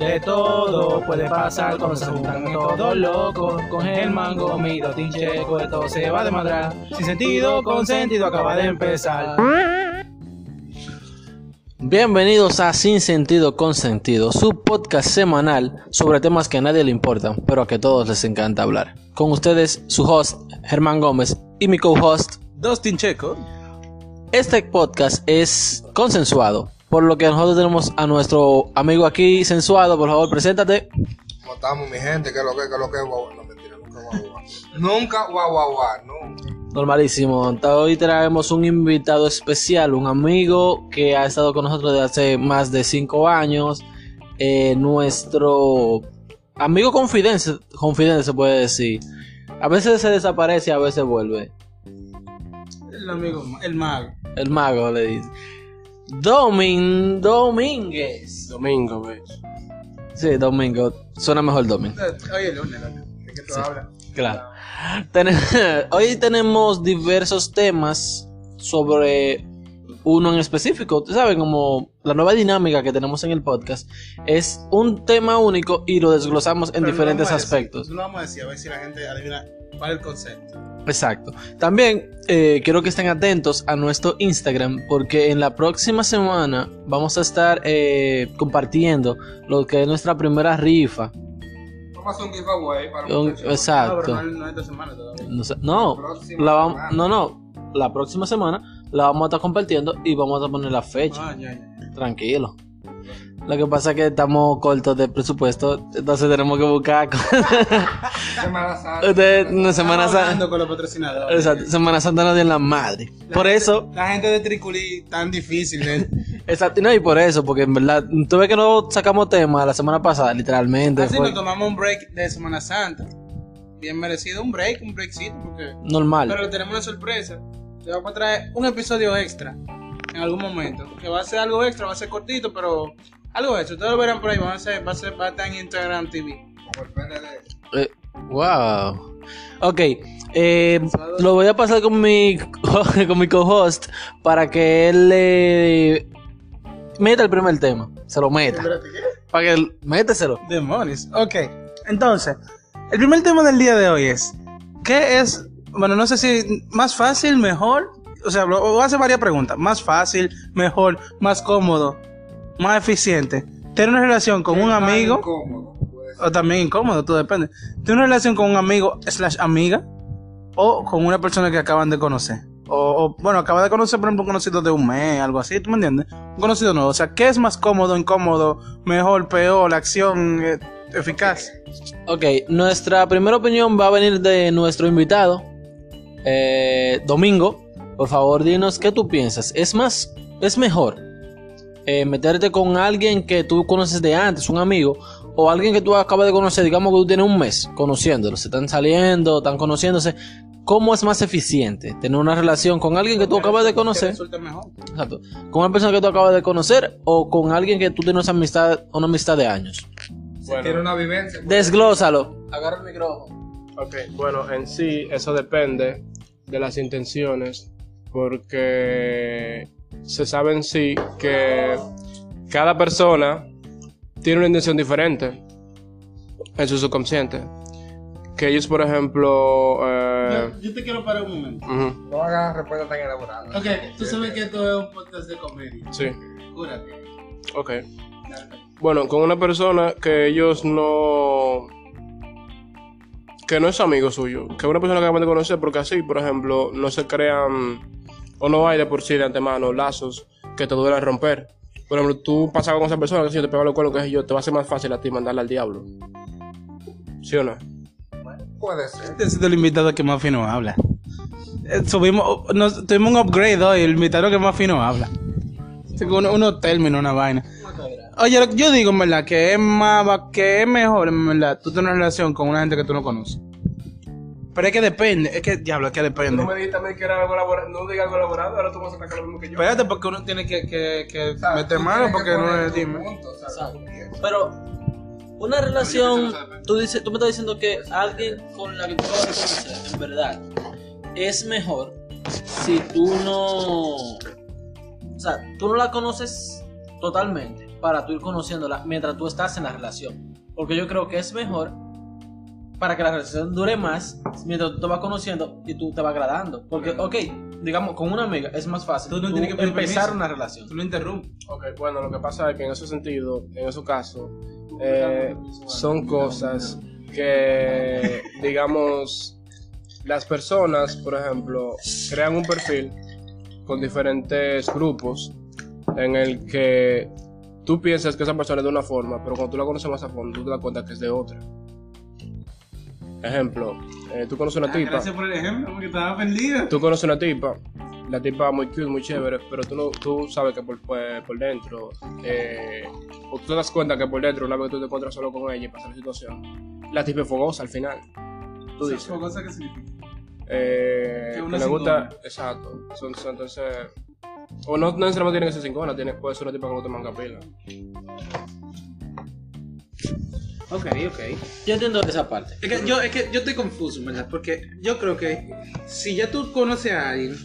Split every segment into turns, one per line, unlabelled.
De todo puede pasar cuando se juntan todos locos. Con el mango, mi tincheco, esto se va de madrar. Sin sentido, con sentido, acaba de empezar.
Bienvenidos a Sin Sentido con Sentido, su podcast semanal sobre temas que a nadie le importan, pero a que todos les encanta hablar. Con ustedes, su host, Germán Gómez, y mi co-host,
Dustin Checo.
Este podcast es consensuado, por lo que nosotros tenemos a nuestro amigo aquí sensuado. Por favor, preséntate.
¿Cómo estamos, mi gente? ¿Qué es lo que, qué es lo que es guau? No, mentira, nunca guau, guau. Nunca guau, guau, guau, nunca.
Normalísimo. Hoy traemos un invitado especial, un amigo que ha estado con nosotros desde hace más de cinco años. Eh, nuestro amigo confidente, confidente se puede decir. A veces se desaparece, a veces vuelve.
El amigo, el mago.
El mago le dice. Domin Domínguez.
Domingo, ¿ves?
Sí, Domingo. Suena mejor Domingo.
Oye, lunes, ¿de qué tú hablas?
Claro. Ten- Hoy tenemos diversos temas sobre uno en específico. Ustedes saben, como la nueva dinámica que tenemos en el podcast es un tema único y lo desglosamos en
Pero no
diferentes
vamos a decir,
aspectos.
No lo vamos a decir, a ver si la gente adivina cuál es el concepto.
Exacto. También eh, quiero que estén atentos a nuestro Instagram porque en la próxima semana vamos a estar eh, compartiendo lo que es nuestra primera rifa.
Vamos a hacer un giveaway para
Un- exacto.
No, no, no esta semana todavía.
No, sé- no,
Próxima
la vam-
semana.
no, no, la próxima semana la vamos a estar compartiendo y vamos a poner la fecha.
Ah, ya, ya.
Tranquilo. Lo que pasa es que estamos cortos de presupuesto, entonces tenemos que buscar.
Semana Santa.
Ustedes, no, Semana Santa.
hablando con los patrocinadores.
Exacto, Semana Santa no dio la madre. Por eso,
La gente de Triculí tan difícil. ¿eh?
exacto, no, y por eso, porque en verdad, tú ves que no sacamos tema la semana pasada, literalmente.
Así
fue
nos tomamos un break de Semana Santa. Bien merecido, un break, un breakcito, porque...
normal.
Pero le tenemos una sorpresa. Le vamos a traer un episodio extra en algún momento. Que va a ser algo extra, va a ser cortito, pero algo extra. Ustedes lo verán por ahí, va a, ser, va a, ser, va a estar en Instagram TV.
Como el PND.
Eh, wow. Ok, eh, lo voy a pasar con mi, con mi co-host para que él le meta el primer tema. Se lo meta. Para que él- méteselo.
Demonios. Ok, entonces, el primer tema del día de hoy es: ¿Qué es, bueno, no sé si más fácil, mejor? O sea, voy a hacer varias preguntas: ¿Más fácil, mejor, más cómodo, más eficiente? ¿Tener una relación con un amigo?
incómodo, ser.
O también incómodo, todo depende. ¿Tener una relación con un amigo slash amiga? ¿O con una persona que acaban de conocer? O, o, bueno, acaba de conocer, por ejemplo, un conocido de un mes, algo así, ¿tú me entiendes? Un conocido nuevo. O sea, ¿qué es más cómodo, incómodo, mejor, peor, la acción eh, eficaz?
Ok, nuestra primera opinión va a venir de nuestro invitado, eh, Domingo. Por favor, dinos qué tú piensas. ¿Es más, es mejor eh, meterte con alguien que tú conoces de antes, un amigo, o alguien que tú acabas de conocer, digamos que tú tienes un mes conociéndolo, se están saliendo, están conociéndose? ¿Cómo es más eficiente tener una relación con alguien que tú acabas de conocer?
resulte mejor.
Exacto. ¿Con una persona que tú acabas de conocer o con alguien que tú tienes amistad, una amistad de años?
Tiene una vivencia.
Desglósalo. Agarra el micrófono.
Ok, bueno, en sí eso depende de las intenciones porque se sabe en sí que cada persona tiene una intención diferente en su subconsciente. Que ellos, por ejemplo... eh,
Yo te quiero parar un momento.
ujú,
No hagas respuestas tan elaboradas.
Ok, tú sabes que esto es un podcast de comedia.
sí,
Cúrate.
ok. Bueno, con una persona que ellos no... Que no es amigo suyo. Que es una persona que acaban de conocer porque así, por ejemplo, no se crean... O no hay de por sí de antemano lazos que te duelen romper. Por ejemplo, tú pasas con esa persona que si yo te pego los cuernos, que sé yo, te va a ser más fácil a ti mandarla al diablo. ¿Sí o no?
Puede ser.
Este es el invitado que más fino habla. Eh, Subimos, nos, tuvimos un upgrade hoy, el invitado que más fino habla. Uno- unos términos, una vaina. Oye, lo que yo digo, en verdad, que es más, va- que es mejor, en verdad, tú tener una relación con una gente que tú no conoces. Pero es que depende, es que, diablo, es que depende.
dijiste a mí que era algo elaborado, no digas algo elaborado, ahora tú vas a sacar lo mismo que yo.
Espérate, porque uno tiene que, que, que
O sea,
meter
tú
mano, porque no es dime.
punto, o sea,
Pero una relación, tú dices, tú me estás diciendo que alguien con la que tú vas a conocer, en verdad, es mejor si tú no, o sea, tú no la conoces totalmente, para tú ir conociéndola mientras tú estás en la relación. Porque yo creo que es mejor para que la relación dure más mientras tú te vas conociendo y tú te vas agradando. Porque, ok, digamos, con una amiga es más fácil
Tú no
tú
tienes que
empezar
permiso.
una relación.
Tú lo interrumpes.
Ok, bueno, lo que pasa es que en ese sentido, en ese caso, eh, son cosas que, digamos, las personas, por ejemplo, crean un perfil con diferentes grupos en el que tú piensas que esa persona es de una forma, pero cuando tú la conoces más a fondo, tú te das cuenta que es de otra. Ejemplo, eh, tú conoces una
Ah,
tipa.
gracias por el ejemplo, porque estaba perdido.
Tú conoces una tipa, la tipa muy cute, muy chévere, pero tú, no, tú sabes que por, pues, por dentro, eh, o tú te das cuenta que por dentro, una vez que tú te encuentras solo con ella y pasa la situación, la tipa es fogosa al final. Tú dices,
¿Qué cosa que significa?
eh,
Que
que
una
le gusta, exacto, entonces, o no, no necesariamente tiene que ser cingona, tiene, puede ser una tipa que no te manga pila.
Ok, ok.
Yo entiendo esa parte.
Es que yo, es que yo estoy confuso, ¿verdad? Porque yo creo que si ya tú conoces a alguien,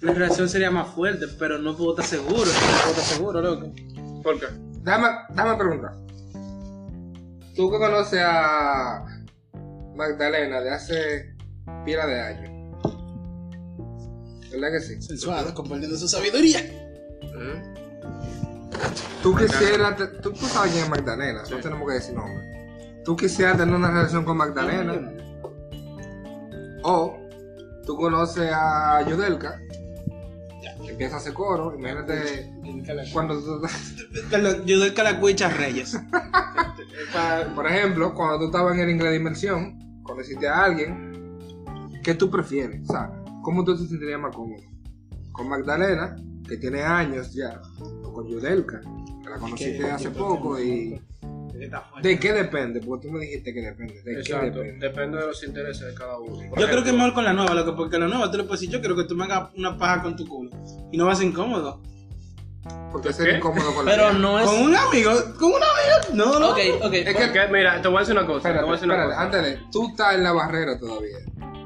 la relación sería más fuerte, pero no puedo estar seguro. No puedo estar seguro, loco.
¿Por qué?
Dame, dame preguntar. Tú que conoces a Magdalena de hace pila de años. ¿Verdad que sí?
Sensuado, compartiendo su sabiduría.
Tú quisieras, tú, tú sabes quién es Magdalena, no tenemos que decir nombre. Tú quisieras tener una relación con Magdalena, o tú conoces a Yudelka, que empieza a hacer coro, imagínate cuando tú,
Yo doy calacuicha Reyes.
por ejemplo, cuando tú estabas en el inglés de inmersión, conociste a alguien, ¿qué tú prefieres? O sea, ¿cómo tú te sentirías más cómodo? ¿Con Magdalena, que tiene años ya, o con Yudelka, que la conociste hace poco y... ¿De qué depende? Porque tú me dijiste que depende. ¿De qué
Exacto,
depende?
depende de los intereses de cada uno. Por
Yo creo que es mejor con la nueva, loco, porque la nueva tú le puedes decir, yo quiero que tú me hagas una paja con tu culo. Y no vas incómodo.
Porque ser
¿Qué?
incómodo con la
Pero no es.
Con un amigo, con una amiga. No, no.
Ok, ok.
Es que,
porque, mira, te voy a decir una cosa. te
espérate,
voy a decir una
espérate,
cosa.
antes de, tú estás en la barrera todavía.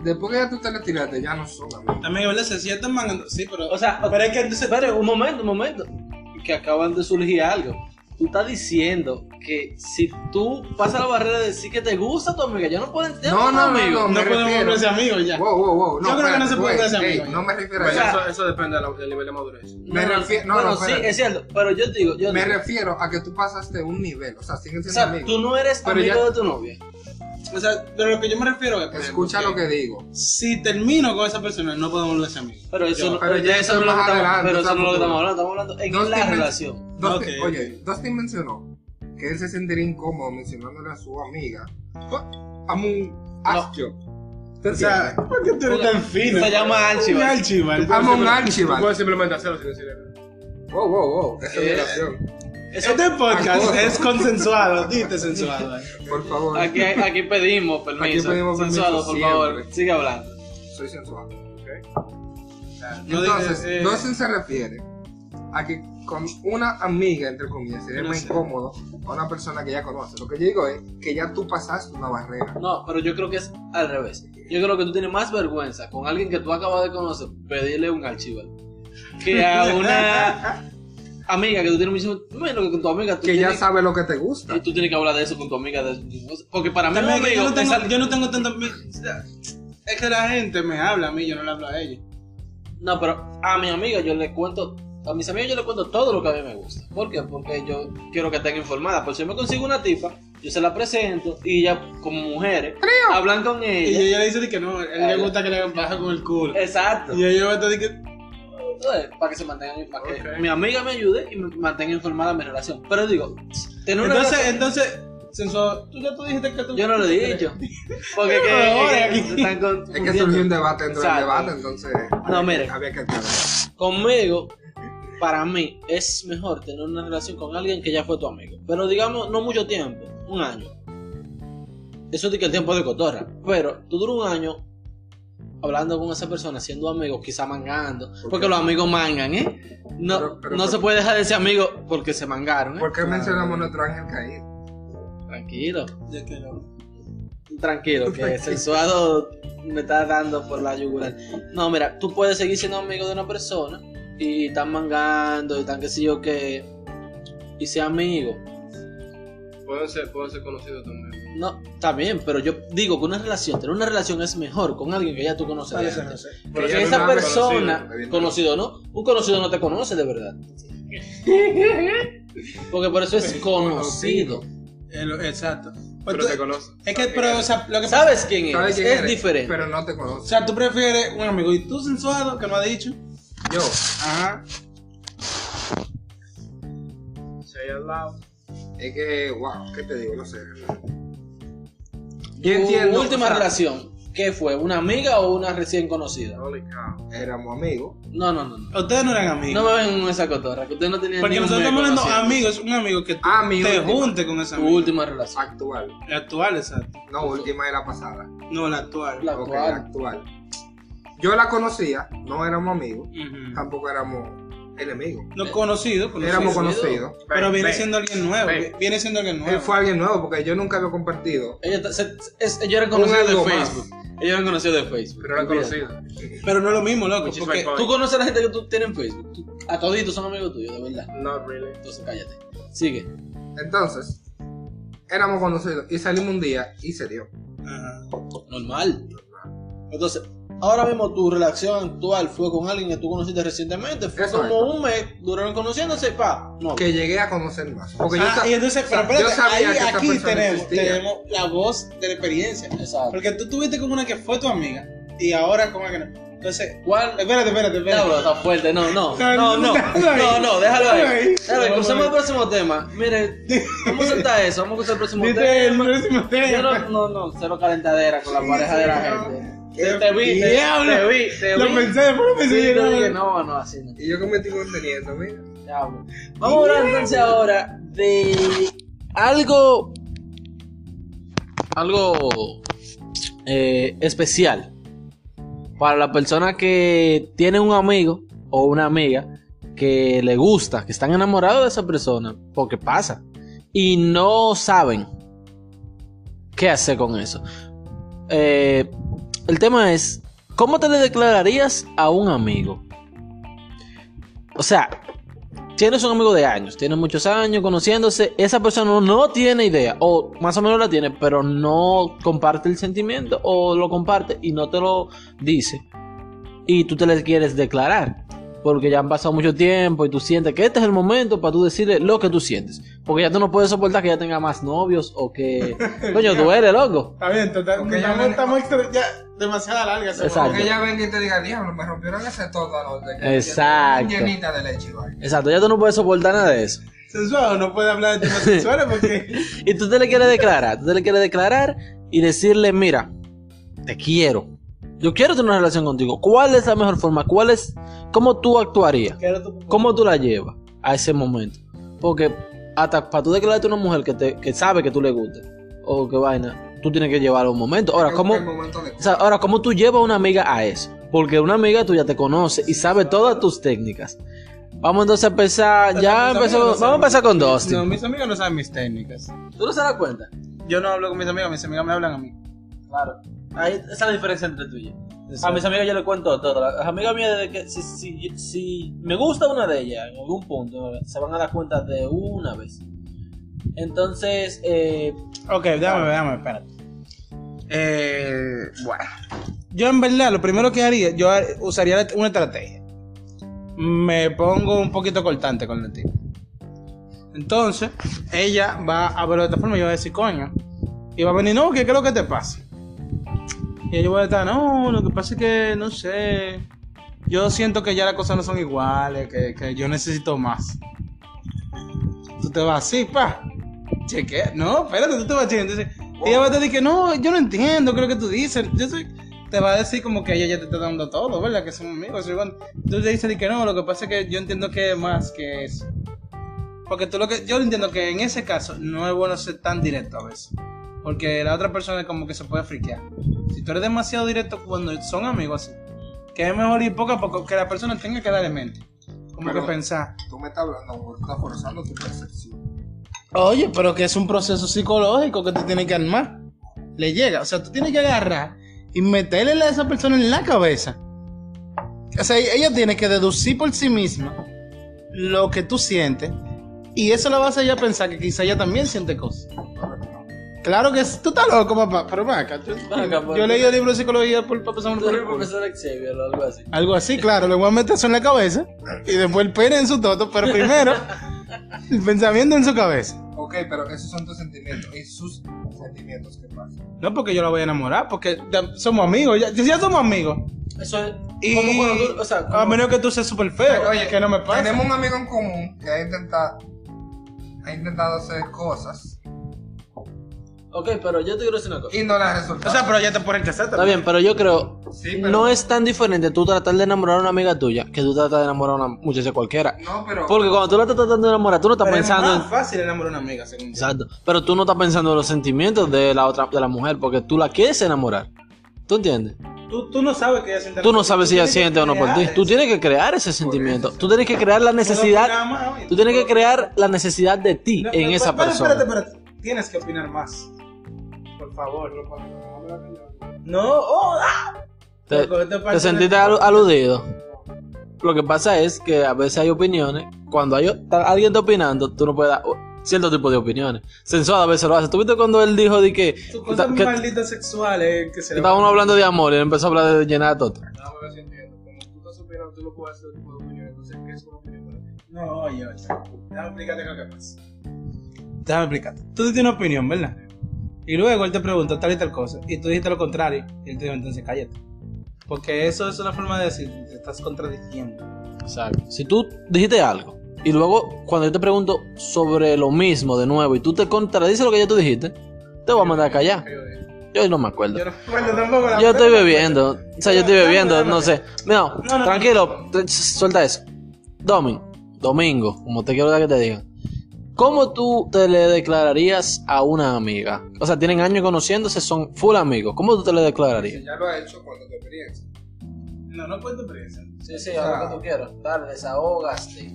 Después que ya tú te la tiraste, ya no son amigos.
También, ¿verdad? Si ya están mangando. Sí, pero.
O sea,
pero es que entonces.
Espera, un momento, un momento. Que acaban de surgir algo. Tú estás diciendo que si tú pasas la barrera de decir que te gusta tu amiga, ya no pueden ser
No, no, no,
amigos.
no,
no
me
podemos
refiero-
volverse amigos ya.
Wow, wow, wow.
Yo creo que no se puede
espérate,
ser
ey,
amigo.
No me refiero a eso.
eso, depende del nivel de madurez.
Me refiero- no,
bueno,
no,
sí, es cierto, pero yo digo, yo
Me
digo,
refiero a que tú pasaste un nivel. O sea, siguen
o
siendo
sea,
amigos.
tú no eres
Pero
amigo
ya-
de tu novia.
O sea, pero lo que yo me refiero es.
Escucha
ejemplo,
lo que digo.
Si termino con esa persona, no podemos volverse amigos.
Pero eso, no,
pero ya eso es
es lo que
más
estamos,
adelante,
pero eso no es lo que estamos hablando, estamos hablando en
Dustin
la
men-
relación.
Dustin-
Ok, ok.
Oye, Dustin mencionó que él se sentiría incómodo mencionándole a su amiga. Amo un astro. ¿Te
O sea? ¿por qué tú eres tan fino?
Se llama Archibald.
Archibald.
Amo un Archibald.
puedes simplemente hacerlo sin decir
Wow, wow, wow. Esa es mi Oración.
Este podcast es consensuado, dite sensuado.
Por favor.
Aquí, aquí pedimos permiso.
pedimos permiso
Sensuado, por
siempre.
favor, sigue hablando.
Soy sensual.
No
Entonces,
eh,
se refiere a que con una amiga, entre comillas, sería
No
más
sé.
incómodo a una persona que ya conoce. Lo que yo digo es que ya tú pasaste una barrera.
No, pero yo creo que es al revés. Yo creo que tú tienes más vergüenza con alguien que tú acabas de conocer pedirle un archivo que a una amiga que tú tienes mucho menos que con tu amiga tú
Que ya sabe lo que te gusta.
y tú tienes que hablar de eso con tu amiga de- porque para mí
que yo
amigo
no tengo,
es al-
yo no tengo tanto. Es que la gente me habla a mí, yo no le hablo a ella.
No, pero a mi amiga yo le cuento, a mis amigos yo le cuento todo lo que a mí me gusta. ¿Por qué? Porque yo quiero que estén informadas. Por si yo me consigo una tipa, yo se la presento y ella, como mujeres, hablan con
Y
ella.
ella le dice que no, a él le gusta que le hagan paja con el culo.
Exacto.
Y ella va a estar que.
Para que se mantengan, para que mi amiga me ayude y me mantenga informada de mi relación. Pero digo, tener una
Entonces,
relación-
entonces, sensual, tú ya tú dijiste que tú.
yo no lo he dicho. Porque que,
ahora
es que
aquí.
se están
Es que surgió un debate dentro del debate, entonces
No,
había,
mire.
que- había que aclarar.
Conmigo, para mí, es mejor tener una relación con alguien que ya fue tu amigo. Pero digamos, no mucho tiempo, un año. Eso es de que el tiempo de cotorra. Pero tú duras un año hablando con esa persona, siendo amigos, quizá mangando. Porque los amigos mangan, ¿eh? No,
Pero- pero-
no se puede dejar de ser amigo porque se mangaron, ¿eh?
¿Por qué mencionamos nuestro ángel caído?
Tranquilo,
Ya que no.
tranquilo, que el sensuado me está dando por la yugular. No, mira, tú puedes seguir siendo amigo de una persona y están mangando y tan que sé yo que. y sea amigo.
Pueden ser, pueden ser conocidos también.
No, está bien, pero yo digo que una relación, tener una relación es mejor con alguien que ya tú conoces. de
Parece, no
antes.
sé.
Porque
ya no
esa
es
persona,
conocido,
conocido, ¿no? Un conocido no te conoce de verdad. Porque por eso es conocido.
Exacto. Pues
Pero
tú-
te conocen.
es que, pero, o sea, lo que pasa
¿Sabes quién es?
¿Sabes quién
es
eres?
diferente.
Pero no te
O
conoce.
sea, tú prefieres un amigo y tú sensuado que no ha dicho.
Yo,
Ajá.
Say it loud.
Es que, wow, ¿qué te digo? No sé.
Tu
Yo entiendo.
última
o sea,
relación, ¿qué fue? ¿Una amiga o una recién conocida?
Éramos amigos.
No, no, no. No,
Ustedes no eran amigos.
no me ven en esa cotorra, que ustedes no tenían
Porque nosotros estamos hablando amigos, un amigo que tú
Ah,
te
última.
junte con ese
Tu
amigo.
última relación.
Actual.
La actual, exacto.
No, última es la pasada.
No, la actual.
La
Ok,
actual.
la actual. Yo la conocía, no éramos amigos, tampoco éramos enemigos.
No conocido, conocido.
Éramos conocidos.
Pero viene
Ven,
siendo alguien nuevo.
ven.
Viene siendo alguien nuevo.
Él fue alguien nuevo porque yo nunca había compartido.
Ellos, se- es- ellos eran
Un
conocidos
algo
de
más.
Facebook. Ellos eran conocidos de Facebook.
Pero era
Olvídate.
conocido.
Pero no es lo mismo, loco. Porque.
Tú conoces a la gente que tú tienes en Facebook. Tú- a toditos son amigos tuyos, de verdad.
Not really.
Entonces cállate. Sigue.
Entonces, éramos conocidos y salimos un día y se dio.
Ajá.
Normal. Entonces, ahora mismo tu relación actual fue con alguien que tú conociste recientemente. Fue
Exacto.
como un mes, duraron conociéndose y pa. No.
Que llegué a conocer más. Porque yo
Ah,
sa-
y entonces, pero espérate,
yo sabía
ahí,
que
aquí tenemos, tenemos la voz de la experiencia.
Exacto.
Porque tú tuviste con una que fue tu amiga y ahora con una que no. Entonces,
¿Cuál?
espérate, espérate, espérate.
Diablo, está fuerte. No, no.
No,
No, no.
déjalo ahí.
No, no, déjalo ahí. Déjalo ahí.
No,
Cruzamos
no.
al próximo tema. Mire, vamos a soltar eso. Vamos a cruzar el próximo
Dice el
tema.
próximo
Yo
tema.
no, no, no, cero calentadera con la pareja de la gente. Te, te vi, te, te vi, te
Lo
vi.
pensé, después lo pensé.
Sí, dije, no, no, así no.
Y yo estoy conteniendo, mira.
Diablo. Vamos a hablar entonces ahora de algo. Algo eh, especial para la persona que tiene un amigo o una amiga que le gusta, que están enamorados de esa persona, porque pasa, y no saben qué hacer con eso. Eh, el tema es, ¿cómo te le declararías a un amigo? O sea, tienes un amigo de años, tienes muchos años conociéndose, esa persona no tiene idea, o más o menos la tiene, pero no comparte el sentimiento, o lo comparte y no te lo dice, y tú te le quieres declarar, porque ya han pasado mucho tiempo y tú sientes que este es el momento para tú decirle lo que tú sientes, porque ya tú no puedes soportar que ya tenga más novios, o que, coño, duele, loco.
Está bien, total,
Porque ya me-
estamos extra- ya demasiado larga. esa
Exacto.
Porque ella ven que te diga, diablo, me rompieron ese todo que
Exacto.
Llenita de leche, vaya.
Exacto, ya tú no puedes soportar nada de eso.
Sensual, no puede hablar de temas sexuales porque.
Y tú te le quieres declarar, tú te le quieres declarar y decirle, mira, te quiero. Yo quiero tener una relación contigo. ¿Cuál es la mejor forma? ¿Cuál es, cómo tú actuarías? ¿Cómo tú la llevas a ese momento? Porque hasta para tú declararte a una mujer que, te, que sabe que tú le gusta o que vaina, tú tienes que llevarlo a un momento. Ahora, ¿cómo, o sea, ahora, ¿cómo tú llevas a una amiga a eso? Porque una amiga tuya te conoce y sabe todas tus técnicas. Vamos entonces a empezar, ya empezó,
no
vamos a empezar con Dustin.
No, mis amigos no saben mis técnicas.
¿Tú no se das cuenta?
Yo no hablo con mis amigos, mis amigos me hablan a mí.
Claro. Ahí, esa es la diferencia entre tú y yo. A mis amigas yo les cuento todo. Las amigas mías, desde que si, si, si me gusta una de ellas en algún punto, se van a dar cuenta de una vez. Entonces, eh,
Ok, déjame, déjame, espérate. Eh, bueno. Yo en verdad, lo primero que haría, yo usaría una estrategia. Me pongo un poquito cortante con el tipo. Entonces, ella va a verlo de esta forma y voy a decir, coño. Y va a venir, no, ¿qué, qué es lo que te pasa? Y yo voy a estar, no, lo que pasa es que, no sé. Yo siento que ya las cosas no son iguales, que, que yo necesito más. Tú te vas así, pa. Chequea. No, espérate, tú te vas a chequear. Entonces, ella va a decir que no, yo no entiendo, creo que tú dices. Yo soy, te va a decir como que ella ya te está dando todo, ¿verdad? Que somos amigos. bueno, Tú le dices que no, lo que pasa es que yo entiendo que más que eso. Porque tú lo que, yo entiendo que en ese caso no es bueno ser tan directo a veces. Porque la otra persona como que se puede friquear. Si tú eres demasiado directo cuando son amigos así, que es mejor ir poco a poco, que la persona tenga que darle mente. Como
Pero-
que pensar.
Tú me estás hablando, estás forzando tu percepción.
Oye, pero que es un proceso psicológico que tú tienes que armar. Le llega, o sea, tú tienes que agarrar y meterle a esa persona en la cabeza. O sea, ella tiene que deducir por sí misma lo que tú sientes Y eso la va a hacer ella pensar que quizá ella también siente cosas. Claro que es- tú estás loco, papá. Pero acá, yo,
acá,
yo he leído libros de psicología por, para pasar
Tú
por el
profesor Xavier o algo así.
Algo así, claro, le voy a meter eso en la cabeza y después el pene en su toto, pero primero el pensamiento en su cabeza.
Ok, pero esos son tus sentimientos. Y sus sentimientos, ¿qué pasa?
No porque yo la voy a enamorar, porque ya somos amigos, ya, ya somos amigos.
Eso es.
Y
como cuando tú. O sea, como-
a menos que tú seas súper feo,
Oye,
que no me pasa.
Tenemos un amigo en común que ha intentado, ha intentado hacer cosas
Ok, pero yo te quiero decir una cosa.
y no le ha resultado.
O sea, pero ya te ponen que hacer
Está bien, pero yo creo.
Sí, pero-
No es tan diferente tú tratar de enamorar a una amiga tuya que tú tratar de enamorar a una muchacha cualquiera.
No, pero.
Porque cuando tú la estás tratando de enamorar, tú no estás
Pero
pensando
es
en.
más fácil enamorar a una amiga, según yo.
Exacto. Pero tú no estás pensando en los sentimientos de la otra, de la mujer, porque tú la quieres enamorar. ¿Tú entiendes?
Tú, tú no sabes que ella siente
Tú no
por ti,
sabes si ella
tienes que
siente o no por ti.
crear
Tú
eso.
tienes que crear ese sentimiento. Tú tienes que crear la necesidad. Tú tienes que crear la necesidad de ti
No,
en esa
espérate,
persona.
Espérate, espérate. Tienes que opinar más. Por favor. No, oh, ah.
Te,
Loco, esta
te
parte
sentiste aludido. Lo que pasa es que a veces hay opiniones. Cuando hay alguien está opinando, tú no puedes dar cierto tipo de opiniones. Sensual a veces lo hace. ¿Tú viste cuando él dijo de que, que,
cosas
que-
malditas sexuales que se
que
le
estábamos
van-
hablando de amor y él empezó a hablar de llenar todo?
No, pero entiendo. Como tú estás opinando, tú no puedes hacer tipo de opinión. Entonces, ¿qué es una opinión para ti?
No, oye, oye. Déjame explicarte lo que pasa. Déjame explicarte. Tú tienes una opinión, ¿verdad? Y luego él te pregunta tal y tal cosa. Y tú dijiste lo contrario. Y él te dijo, entonces cállate. Porque eso es una forma de decir, te estás contradiciendo.
Exacto. Si tú dijiste algo y luego cuando yo te pregunto sobre lo mismo de nuevo y tú te contradices lo que ya tú dijiste, te voy a mandar a callar. Yo no me acuerdo.
Yo no recuerdo tampoco la
Yo estoy bebiendo. O sea, yo estoy bebiendo, no sé. No, tranquilo, suelta eso. Domin, domingo, como te quiero dar que te diga. ¿Cómo tú te le declararías a una amiga? O sea, tienen años conociéndose, son full amigos. ¿Cómo tú te le declararías?
Ya lo ha hecho con tu experiencia.
No, no cuento experiencia.
Sí, sí,
haz lo que
tú quieras. Dale, desahogaste.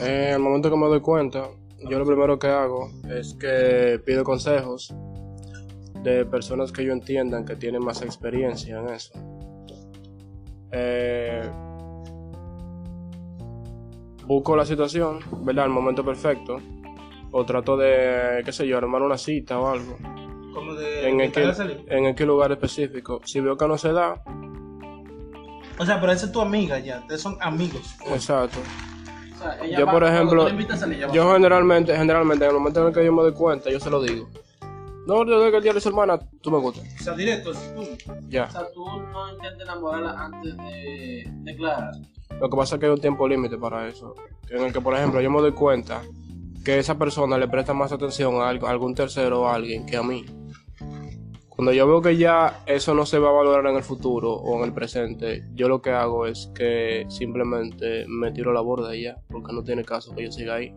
Eh, al momento que me doy cuenta, yo lo primero que hago es que pido consejos de personas que yo entiendan que tienen más experiencia en eso. Eh, busco la situación, ¿verdad? El momento perfecto. O trato de, qué sé yo, armar una cita o algo.
Como de...
En
de
el,
cara a
que,
salir.
en el que lugar específico. Si veo que no se da,
O sea, pero esa es tu amiga ya. Ustedes son amigos.
exacto. Yo, por ejemplo, yo generalmente, generalmente, en el momento en el que yo me doy cuenta, yo se lo digo. No, yo digo que el día de su hermana, tú me gustas.
O sea, directo. pum.
Ya.
O sea, tú no intentes enamorarla antes de declarar.
Lo que pasa es que hay un tiempo límite para eso. En el que, por ejemplo, yo me doy cuenta que esa persona le presta más atención a algo- a algún tercero o a alguien que a mí. Cuando yo veo que ya eso no se va a valorar en el futuro o en el presente, yo lo que hago es que simplemente me tiro la borda y ya, porque no tiene caso que yo siga ahí.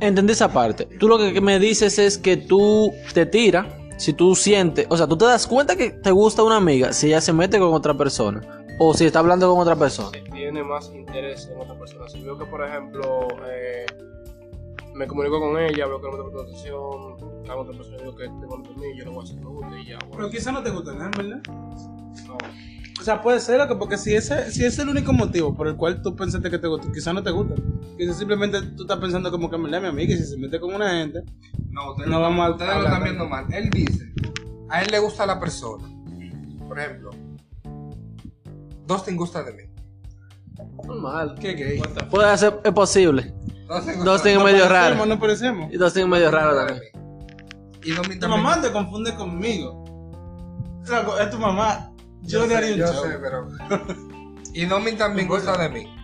Entendí esa parte. Tú lo que me dices es que tú te tiras si tú sientes, o sea, tú te das cuenta que te gusta una amiga si ella se mete con otra persona o si está hablando con otra persona.
tiene más interés en otra persona. Si veo que, por ejemplo, eh, me comunico con ella, veo que no me presta atención, a otra persona digo que te gusta a mí, yo le voy a hacer que me guste y ya.
Pero
Bueno,
quizá no te gusta nada, ¿verdad?
no.
O sea, puede ser lo que, porque si ese, si ese es el único motivo por el cual tú pensaste que te gusta, quizá no te gusta. Quizá simplemente tú estás pensando como que me mi amiga y si se mete con una gente,
No, ustedes,
No
lo-
vamos a
ustedes lo están viendo mal. Él dice, a él le gusta la persona. Por ejemplo, Dustin gusta de mí.
Normal.
¿qué gay?
Puede ser, es posible. Dos
mí.
medio
parecemos,
raro.
No parecemos.
Y dos tienen medio raro también.
mí. Y Domin
Tu
también.
mamá te confunde conmigo. O sea, es tu mamá. Yo, le haría un
yo
show.
sé, pero. y Domin también gusta de mí.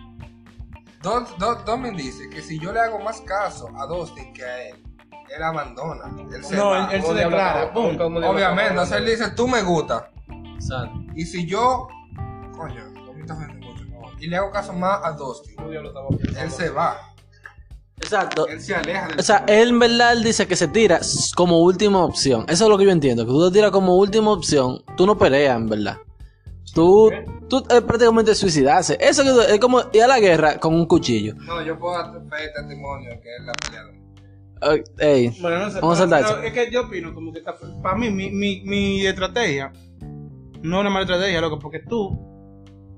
Don, Don- Domin dice que si yo le hago más caso a Dustin que a él, él abandona. Él se
No,
va.
él, él se
¿Cómo diablo-
declara. pum.
Obviamente, entonces él dice, tú me gusta.
Exacto.
Y si yo, coño, Domin está haciendo. Y le hago caso más a Dustin, él se va.
Exacto.
Él se aleja del
O sea, él en verdad él dice que se tira como última opción. Eso es lo que yo entiendo. Que tú te tiras como última opción. Tú no peleas, en verdad. Tú, tú es prácticamente suicidarse. Eso que- es como ir a la guerra con un cuchillo.
No, yo puedo dar fe de testimonio que él la peleado.
Eh, Ey,
Bueno, no sé.
Vamos a saltar
Es que yo opino como que para mí, mi, mi, mi estrategia no es una mala estrategia, loco, porque tú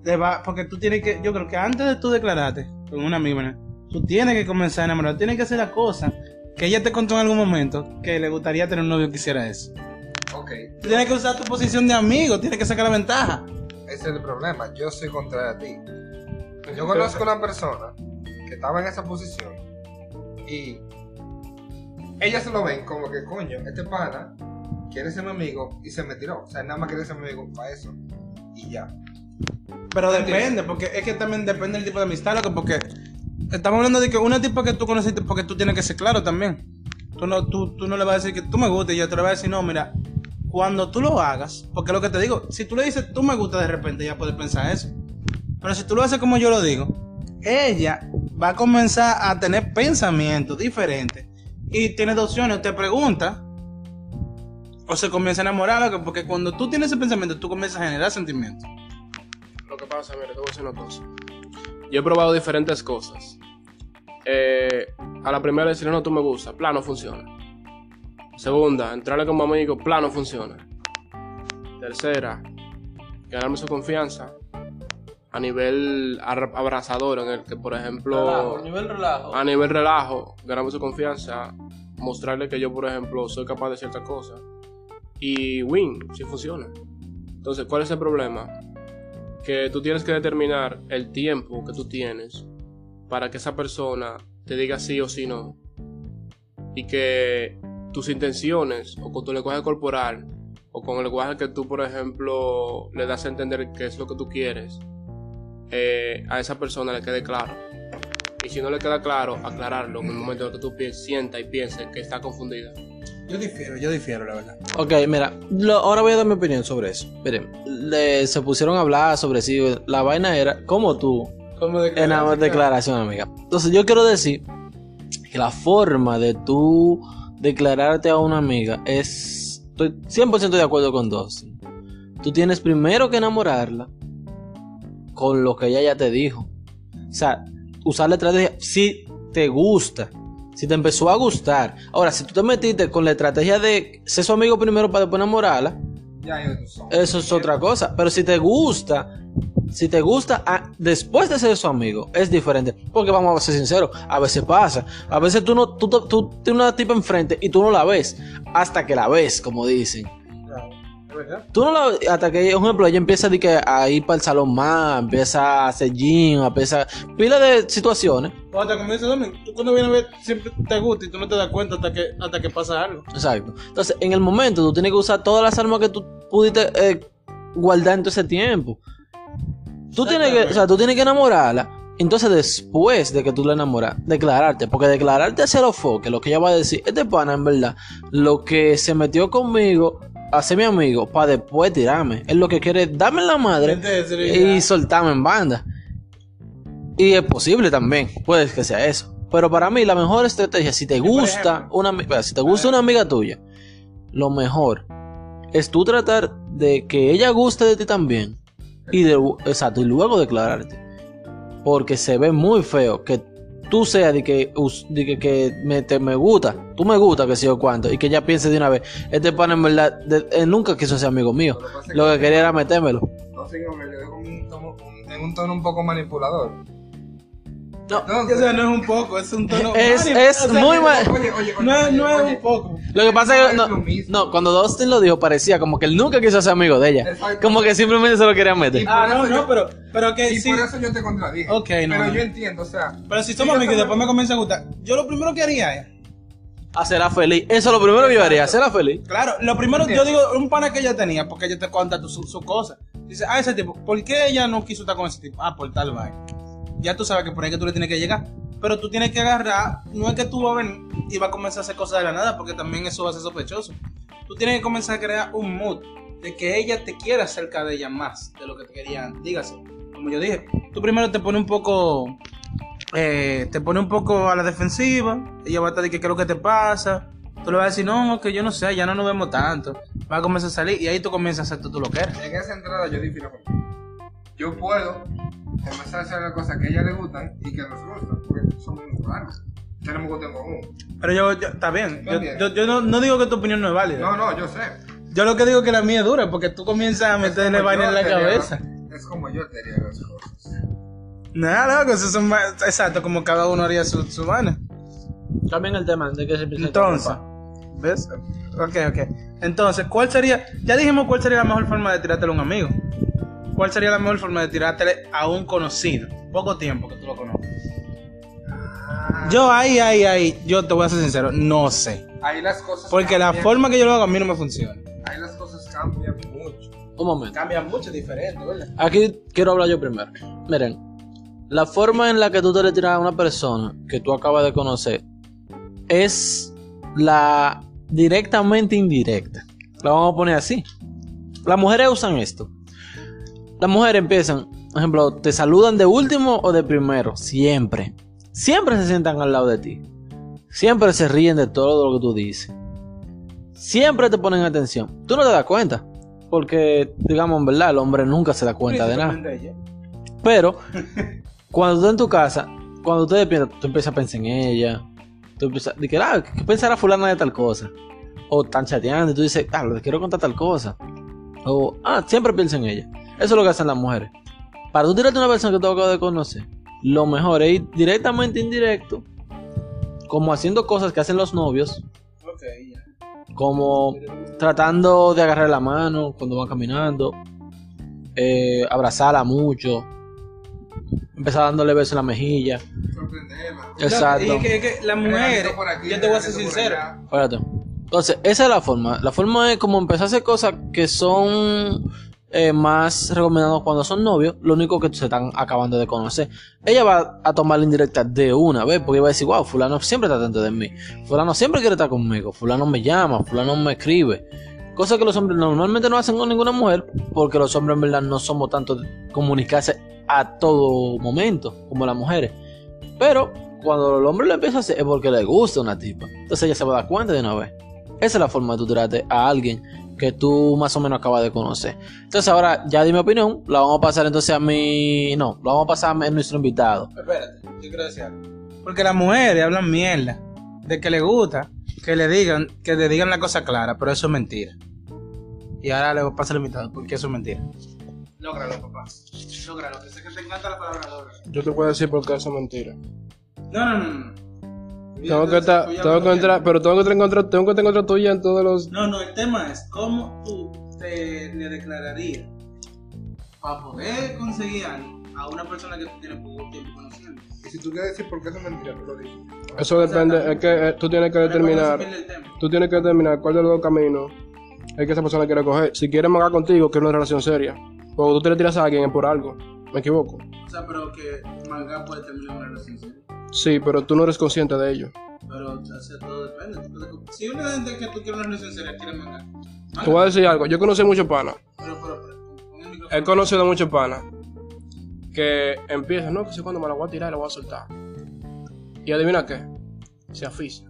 te va, porque tú tienes que, yo creo que antes de tú declararte con una amiga, ¿verdad? Tú tienes que comenzar a enamorar, tienes que hacer la cosa que ella te contó en algún momento que le gustaría tener un novio que hiciera eso.
Ok,
Tú tienes que usar tu posición de amigo, tienes que sacar la ventaja.
ese es el problema. Yo soy contra a ti. Yo conozco una persona que estaba en esa posición y ellas se lo ven como que, coño, este pana quiere ser mi amigo y se me tiró. O sea, nada más quiere ser mi amigo para eso. Y ya.
Pero depende, porque es que también depende del tipo de amistad, loco, porque estamos hablando de que una tipo que tú conociste, porque tú tienes que ser claro también. Tú no, tú, tú no le vas a decir que tú me gustas y yo te le a decir, no, mira, cuando tú lo hagas, porque lo que te digo, si tú le dices tú me gusta de repente, ella puede pensar eso. Pero si tú lo haces como yo lo digo, ella va a comenzar a tener pensamientos diferentes y tiene dos opciones, te pregunta o se comienza a enamorar, porque cuando tú tienes ese pensamiento, tú comienzas a generar sentimientos.
Lo que pasa, mira, te voy a decir una cosa. Yo he probado diferentes cosas. Eh, a la primera decirle no, tú me gusta, plano funciona. Segunda, entrarle como amigo, plano funciona. Tercera, ganarme su confianza a nivel abrazador, en el que, por ejemplo,
Relajo, nivel relajo.
a nivel relajo, ganarme su confianza, mostrarle que yo, por ejemplo, soy capaz de ciertas cosas. Y win, si funciona. Entonces, ¿cuál es el problema? Que tú tienes que determinar el tiempo que tú tienes para que esa persona te diga sí o sí no. Y que tus intenciones, o con tu lenguaje corporal, o con el lenguaje que tú, por ejemplo, le das a entender qué es lo que tú quieres, eh, a esa persona le quede claro. Y si no le queda claro, aclararlo en el momento en que tú sientas y pienses que está confundida.
Yo difiero, yo difiero, la verdad.
Ok, mira, lo- ahora voy a dar mi opinión sobre eso. Miren, le- se pusieron a hablar sobre si la vaina era como tú
¿Cómo
en la declaración, amiga. Entonces, yo quiero decir que la forma de tú declararte a una amiga es. Estoy 100% de acuerdo con dos. Tú tienes primero que enamorarla con lo que ella ya te dijo. O sea, usar la estrategia si te gusta. Si te empezó a gustar. Ahora, si tú te metiste con la estrategia de ser su amigo primero para después enamorarla, eso es otra cosa. Pero si te gusta, si te gusta ah, después de ser su amigo, es diferente. Porque vamos a ser sinceros, a veces pasa. A veces tú no, tú, tú, tú tienes una tipa enfrente y tú no la ves. Hasta que la ves, como dicen. Tú no la hasta que, por ejemplo, ella empieza de que a ir para el salón más, empieza a hacer gym, empieza pila de situaciones.
O hasta dice Domingo, tú cuando vienes a ver siempre te gusta y tú no te das cuenta hasta que, hasta que pasa algo.
Exacto. Entonces, en el momento tú tienes que usar todas las armas que tú pudiste eh, guardar en todo ese tiempo. Tú tienes que, o sea, tú tienes que enamorarla. Entonces, después de que tú la enamoras, declararte. Porque declararte hacia los foques, lo que ella va a decir, este pana, en verdad, lo que se metió conmigo, a ser mi amigo, para después tirarme. Es lo que quiere darme en la madre y soltarme en banda. Y es posible también, puede que sea eso. Pero para mí la mejor estrategia, si te gusta una, si te gusta una amiga tuya, lo mejor es tú tratar de que ella guste de ti también y de, exacto, y luego declararte. Porque se ve muy feo que tú seas de que, de que, que me, te, me gusta, tú me gusta, que sé yo cuánto, y que ella piense de una vez, este pana en verdad de- él nunca quiso ser amigo mío,
Lo que
lo quería era metérmelo.
No me un tono, un- en un tono un poco manipulador.
No,
Entonces,
O sea, no es un poco, es un tono.
Es- es
o sea,
muy mal-
Oye, oye, oye,
No, es- no
oye,
es un poco.
Lo que pasa
No
es que no, no, cuando Dustin lo dijo parecía como que él nunca quiso ser amigo de ella.
Exacto.
Como que simplemente se lo quería meter.
Ah, no, no,
yo-
pero, pero que
Y
sí.
por eso yo te contradije.
Ok, no,
Pero
no.
yo entiendo, o sea.
Pero si somos
yo
amigos y después me comienza a gustar, yo lo primero que haría es.
Hacerla feliz. Eso es lo primero que yo haría, hacerla feliz.
Claro, lo primero, yo
Entiendo.
digo, un pana que ella tenía, porque ella te cuenta tu- su, su cosa. Dice, ah, ese tipo, ¿por qué ella no quiso estar con ese tipo? Ah, por tal vaina. Ya tú sabes que por ahí que tú le tienes que llegar. Pero tú tienes que agarrar, no es que tú vas a venir y vas a comenzar a hacer cosas de la nada, porque también eso va a ser sospechoso. Tú tienes que comenzar a crear un mood de que ella te quiera cerca de ella más de lo que te quería antes. Dígase, como yo dije, tú primero te pones un poco, eh, te pone un poco a la defensiva, ella va a estar de que qué es lo que te pasa, tú le vas a decir, no, que yo no sé, ya no nos vemos tanto, va a comenzar a salir y ahí tú comienzas a hacer tú lo que eres.
En esa entrada yo difiero. Yo puedo empezar a hacer las cosas que a ella le gustan y que nos gustan, porque somos naturales. Tenemos gusto en común.
Pero yo, yo- está bien, yo, yo, yo no, no digo que tu opinión no es válida.
No, no, yo sé.
Yo lo que digo es que la mía es dura, porque tú comienzas a meterle vaina en la
tenía-
cabeza.
Es como yo te haría las cosas.
Nada, loco, eso son más- exacto, como cada uno haría su, su vaina.
También el tema de que se empieza
Entonces. ¿ves? Ok, ok. Entonces, ¿cuál sería? Ya dijimos cuál sería la mejor forma de tirártelo a un amigo. ¿Cuál sería la mejor forma de tirártele a un conocido? Poco tiempo que tú lo conozcas. Yo ahí, ahí, ahí, yo te voy a ser sincero, no sé.
Ahí las cosas
Porque la
cambian.
forma que yo lo hago a mí no me funciona.
Ahí las cosas cambian mucho.
Un momento.
Cambia mucho, diferente, ¿verdad?
Aquí quiero hablar yo primero. Miren, la forma en la que tú te le tiras a una persona que tú acabas de conocer es la directamente indirecta. La vamos a poner así. Las mujeres usan esto. Las mujeres empiezan, por ejemplo, te saludan de último o de primero. Siempre. Siempre se sientan al lado de ti. Siempre se ríen de todo lo que tú dices. Siempre te ponen atención. Tú no te das cuenta. Porque, digamos, en verdad, el hombre nunca se da cuenta de nada. Pero, cuando tú estás en tu casa, cuando tú despiertas, tú empiezas a pensar en ella. Tú empiezas, de que, ah, ¿qué pensará fulana de tal cosa? O están chateando y tú dices, ah, le quiero contar tal cosa. O, ah, siempre piensa en ella. Eso es lo que hacen las mujeres. Para tú tirarte a una persona que tú acabas de conocer, lo mejor es ir directamente indirecto, como haciendo cosas que hacen los novios,
Ok, ya.
como tratando de agarrar la mano cuando van caminando, eh, abrazarla mucho, empezar dándole besos en la mejilla.
Sorprenderla.
Exacto.
Y que,
Regalito por aquí,
yo te voy a ser sincero.
Espérate. Entonces, esa es la forma. La forma es como empezar a hacer cosas que son eh, más recomendadas cuando son novios, lo único que se están acabando de conocer. Ella va a tomar la indirecta de una vez, porque va a decir, wow, fulano siempre está atento de mí. Fulano siempre quiere estar conmigo. Fulano me llama, fulano me escribe. Cosa que los hombres normalmente no hacen con ninguna mujer, porque los hombres en verdad no somos tanto comunicarse a todo momento como las mujeres. Pero cuando el hombre lo empieza a hacer es porque le gusta una tipa. Entonces ella se va a dar cuenta de una vez. Esa es la forma de tú a alguien que tú más o menos acabas de conocer. Entonces ahora ya di mi opinión, la vamos a pasar entonces a mi... No, la vamos a pasar a nuestro invitado.
Espérate, yo quiero decir algo. Porque las mujeres hablan mierda de que le gusta que le digan, que le digan la cosa clara, pero eso es mentira. Y ahora le pasa el invitado, porque eso es mentira. Lógralo, papá. Lógralo, que sé que te encanta la palabra lógralo.
Yo te puedo decir por qué eso es mentira.
No, no, no, no.
Tengo que estar,
ya
tengo
lo
que entrar, pero tengo que estar en contra, tengo que estar en contra tuya en todos los.
No, no, el tema es cómo tú te le declararías para poder conseguir algo a una persona que tú tienes poco tiempo conociendo.
Y si tú quieres decir por qué eso es mentira, tú lo dices.
Eso depende, es que eh, tú tienes que determinar, tú tienes que determinar cuál de los dos caminos es que esa persona quiere coger. Si quiere mangar contigo, que es una relación seria. O tú te le tiras a alguien es por algo. Me equivoco.
O sea, pero que manga puede terminar una relación seria.
Sí, pero tú no eres consciente de ello.
Pero, o sea, todo depende. Si una gente que tú quieres una relación seria quiere manga,
Te voy a decir algo. Yo conocí muchos panas.
pero, pero, pero, pon el micrófono.
He conocido muchos panas que empiezan, no, que sé cuándo me la voy a tirar y la voy a soltar. Y adivina qué, se aficia.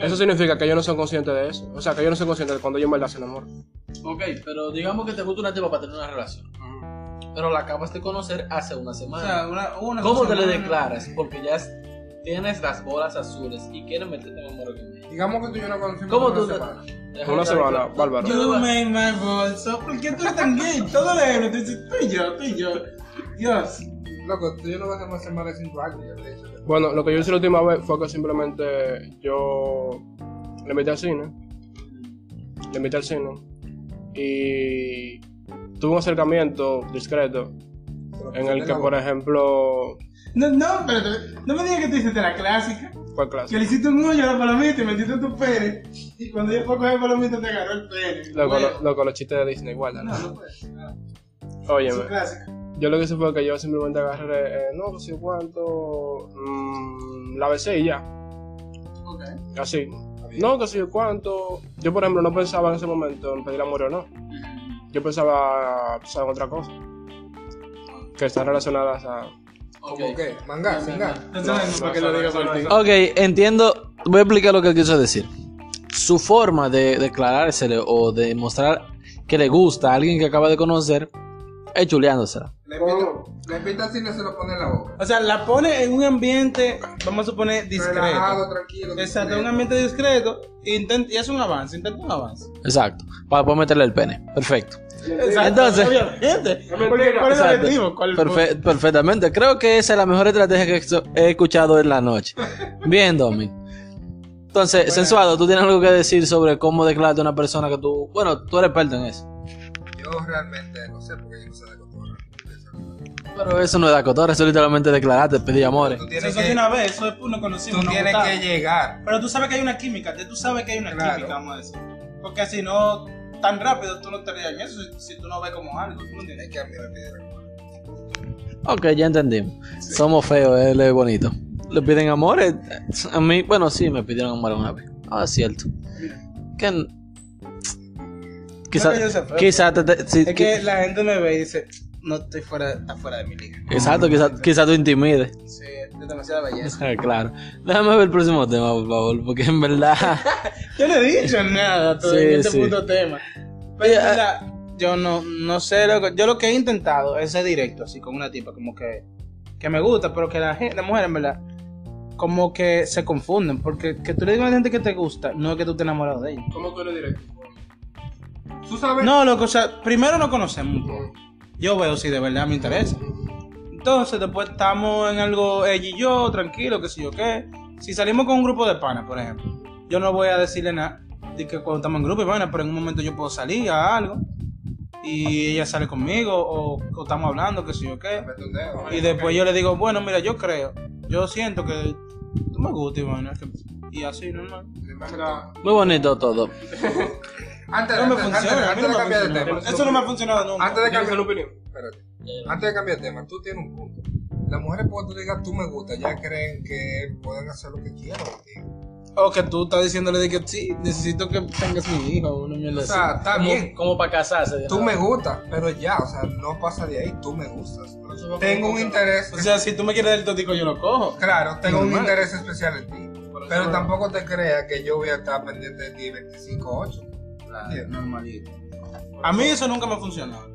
Eso significa que ellos no son conscientes de eso. O sea, que ellos no son conscientes de cuando ellos en verdad se enamoran.
Ok, pero digamos que te gusta una tipa para tener una relación. Pero la acabas de conocer hace una
O
semana.
sea, una, una
¿Cómo te le declaras? Porque ya es- tienes las bolas azules y quieres meterte en amor con ella.
Digamos que tú y yo no conocimos
¿Cómo
una
tú te-
semana.
Deja
Una semana, bárbaro.
You made my up. ¿Por qué tú eres tan gay? Todo le tú dices, tú y yo, tú y yo. Dios.
Loco, tú y yo no vas a hacer más de 5 años, ya te he dicho.
Bueno, lo que yo hice la última vez fue que simplemente yo le invité al cine. Le invité al cine. Y tuve un acercamiento discreto. En el que, por ejemplo,
No, no, espérate. No me digas que tú hiciste la clásica.
fue
Que
clase.
le hiciste un hoyo a la palomita y metiste tu pene. Y cuando yo fue a coger palomita te agarró el pene.
Loco, lo- loco, los chistes de Disney, guarda.
No, no puedes. Clásico.
yo lo que hice fue que yo simplemente agarré, eh, no, no sé cuánto, mm, la besé y ya,
Ok.
así. No, que sé cuánto. Yo, por ejemplo, no pensaba en ese momento en pedir amor o no. Yo pensaba, sabes, en otra cosa. Que están relacionadas a...
¿Cómo qué? Manga, manga.
No para qué lo digo por ti.
Ok, entiendo. Voy a explicar lo que él quiso decir. Su forma de declarársele o de mostrar que le gusta a alguien que acaba de conocer es chuleándosela.
Le invito-
Le pinta así y se lo pone en la boca.
O sea, la pone en un ambiente, vamos a suponer, discreto.
Relajado, tranquilo.
Exacto, en un ambiente discreto intenta, y hace un avance, intenta un avance.
Exacto. Para poder meterle el pene. Perfecto. Entonces-
obviamente. Porque, ¿Cuál es el
Exacto.
objetivo? ¿Cuál-
Perfe- perfectamente. Creo que esa es la mejor estrategia que he escuchado en la noche. Bien, Domi. Entonces, sensuado, ¿tú tienes algo que decir sobre cómo declararte a una persona que tú... Bueno, tú eres experto en eso.
Yo realmente no sé porque yo no sé de cotorra.
Pero eso no es de cotorra, eso es literalmente declararte, pedir amores.
Tú
Eso es de una vez, eso es uno conocido.
tú tienes que llegar.
Pero tú sabes que hay una química, tú sabes que hay una
Claro.
química, vamos a decir. Porque si no, tan rápido tú no te en eso si, si tú no ves como algo. ¿tú me entiendes?
Es que a mí me piden.
Ok, ya entendimos. Somos feos, él es bonito. Le piden amores. A mí, bueno, sí, me pidieron amor una vez. Ah, es cierto. Que... Quizá,
que yo sea feo,
quizá te, te- sí,
Es que la gente me ve y dice, no estoy fuera, está fuera de mi liga.
Exacto, quizá, quizá tú intimides.
Sí, es demasiada belleza.
Ah, claro. Déjame ver el próximo tema, por favor, porque en verdad.
Yo no he dicho nada todo
Sí,
en este
sí.
puto tema. Pero en verdad, yo no, no sé, lo que- yo lo que he intentado es ser directo, así con una tipa, como que, que me gusta, pero que la gente, la mujer en verdad, como que se confunden, porque que tú le digas a la gente que te gusta, no es que tú estés enamorado de ella.
¿Cómo tú eres directo?
Tú sabes.
No, loco, o sea, primero no conocemos un poco. Yo veo si de verdad me interesa. Entonces, después estamos en algo, ella y yo, tranquilo, qué sé yo qué. Si salimos con un grupo de panas, por ejemplo, yo no voy a decirle nada de que cuando estamos en grupo y vaina, pero en un momento yo puedo salir a algo y ella sale conmigo o, o estamos hablando, qué sé yo qué. Y después yo le digo, bueno, mira, yo creo, yo siento que tú me gustas y y así, normal.
Muy bonito todo.
Antes,
No me
antes,
funciona,
antes,
mí
antes
no
de cambiar de tema.
Eso no me ha funcionado nunca.
Antes de
¿Tienes
cambiar
una opinión?
Espérate. Antes de cambiar de tema, tú tienes un punto. Las mujeres, cuando tú digas tú me gusta, ya creen que pueden hacer lo que quieran contigo.
O que tú estás diciéndole de que sí, necesito que tengas mi hijo o una mierda
O
así.
sea, está bien.
Como para casarse.
Tú me gustas, pero ya, o sea, no pasa de ahí, tú me gustas. Tengo un interés,
O sea, si tú me quieres del totico, yo lo cojo.
claro, tengo un interés especial en ti. Pero tampoco te creas que yo voy a estar pendiente de ti 25-8.
Normalito. A mí eso nunca me ha funcionado.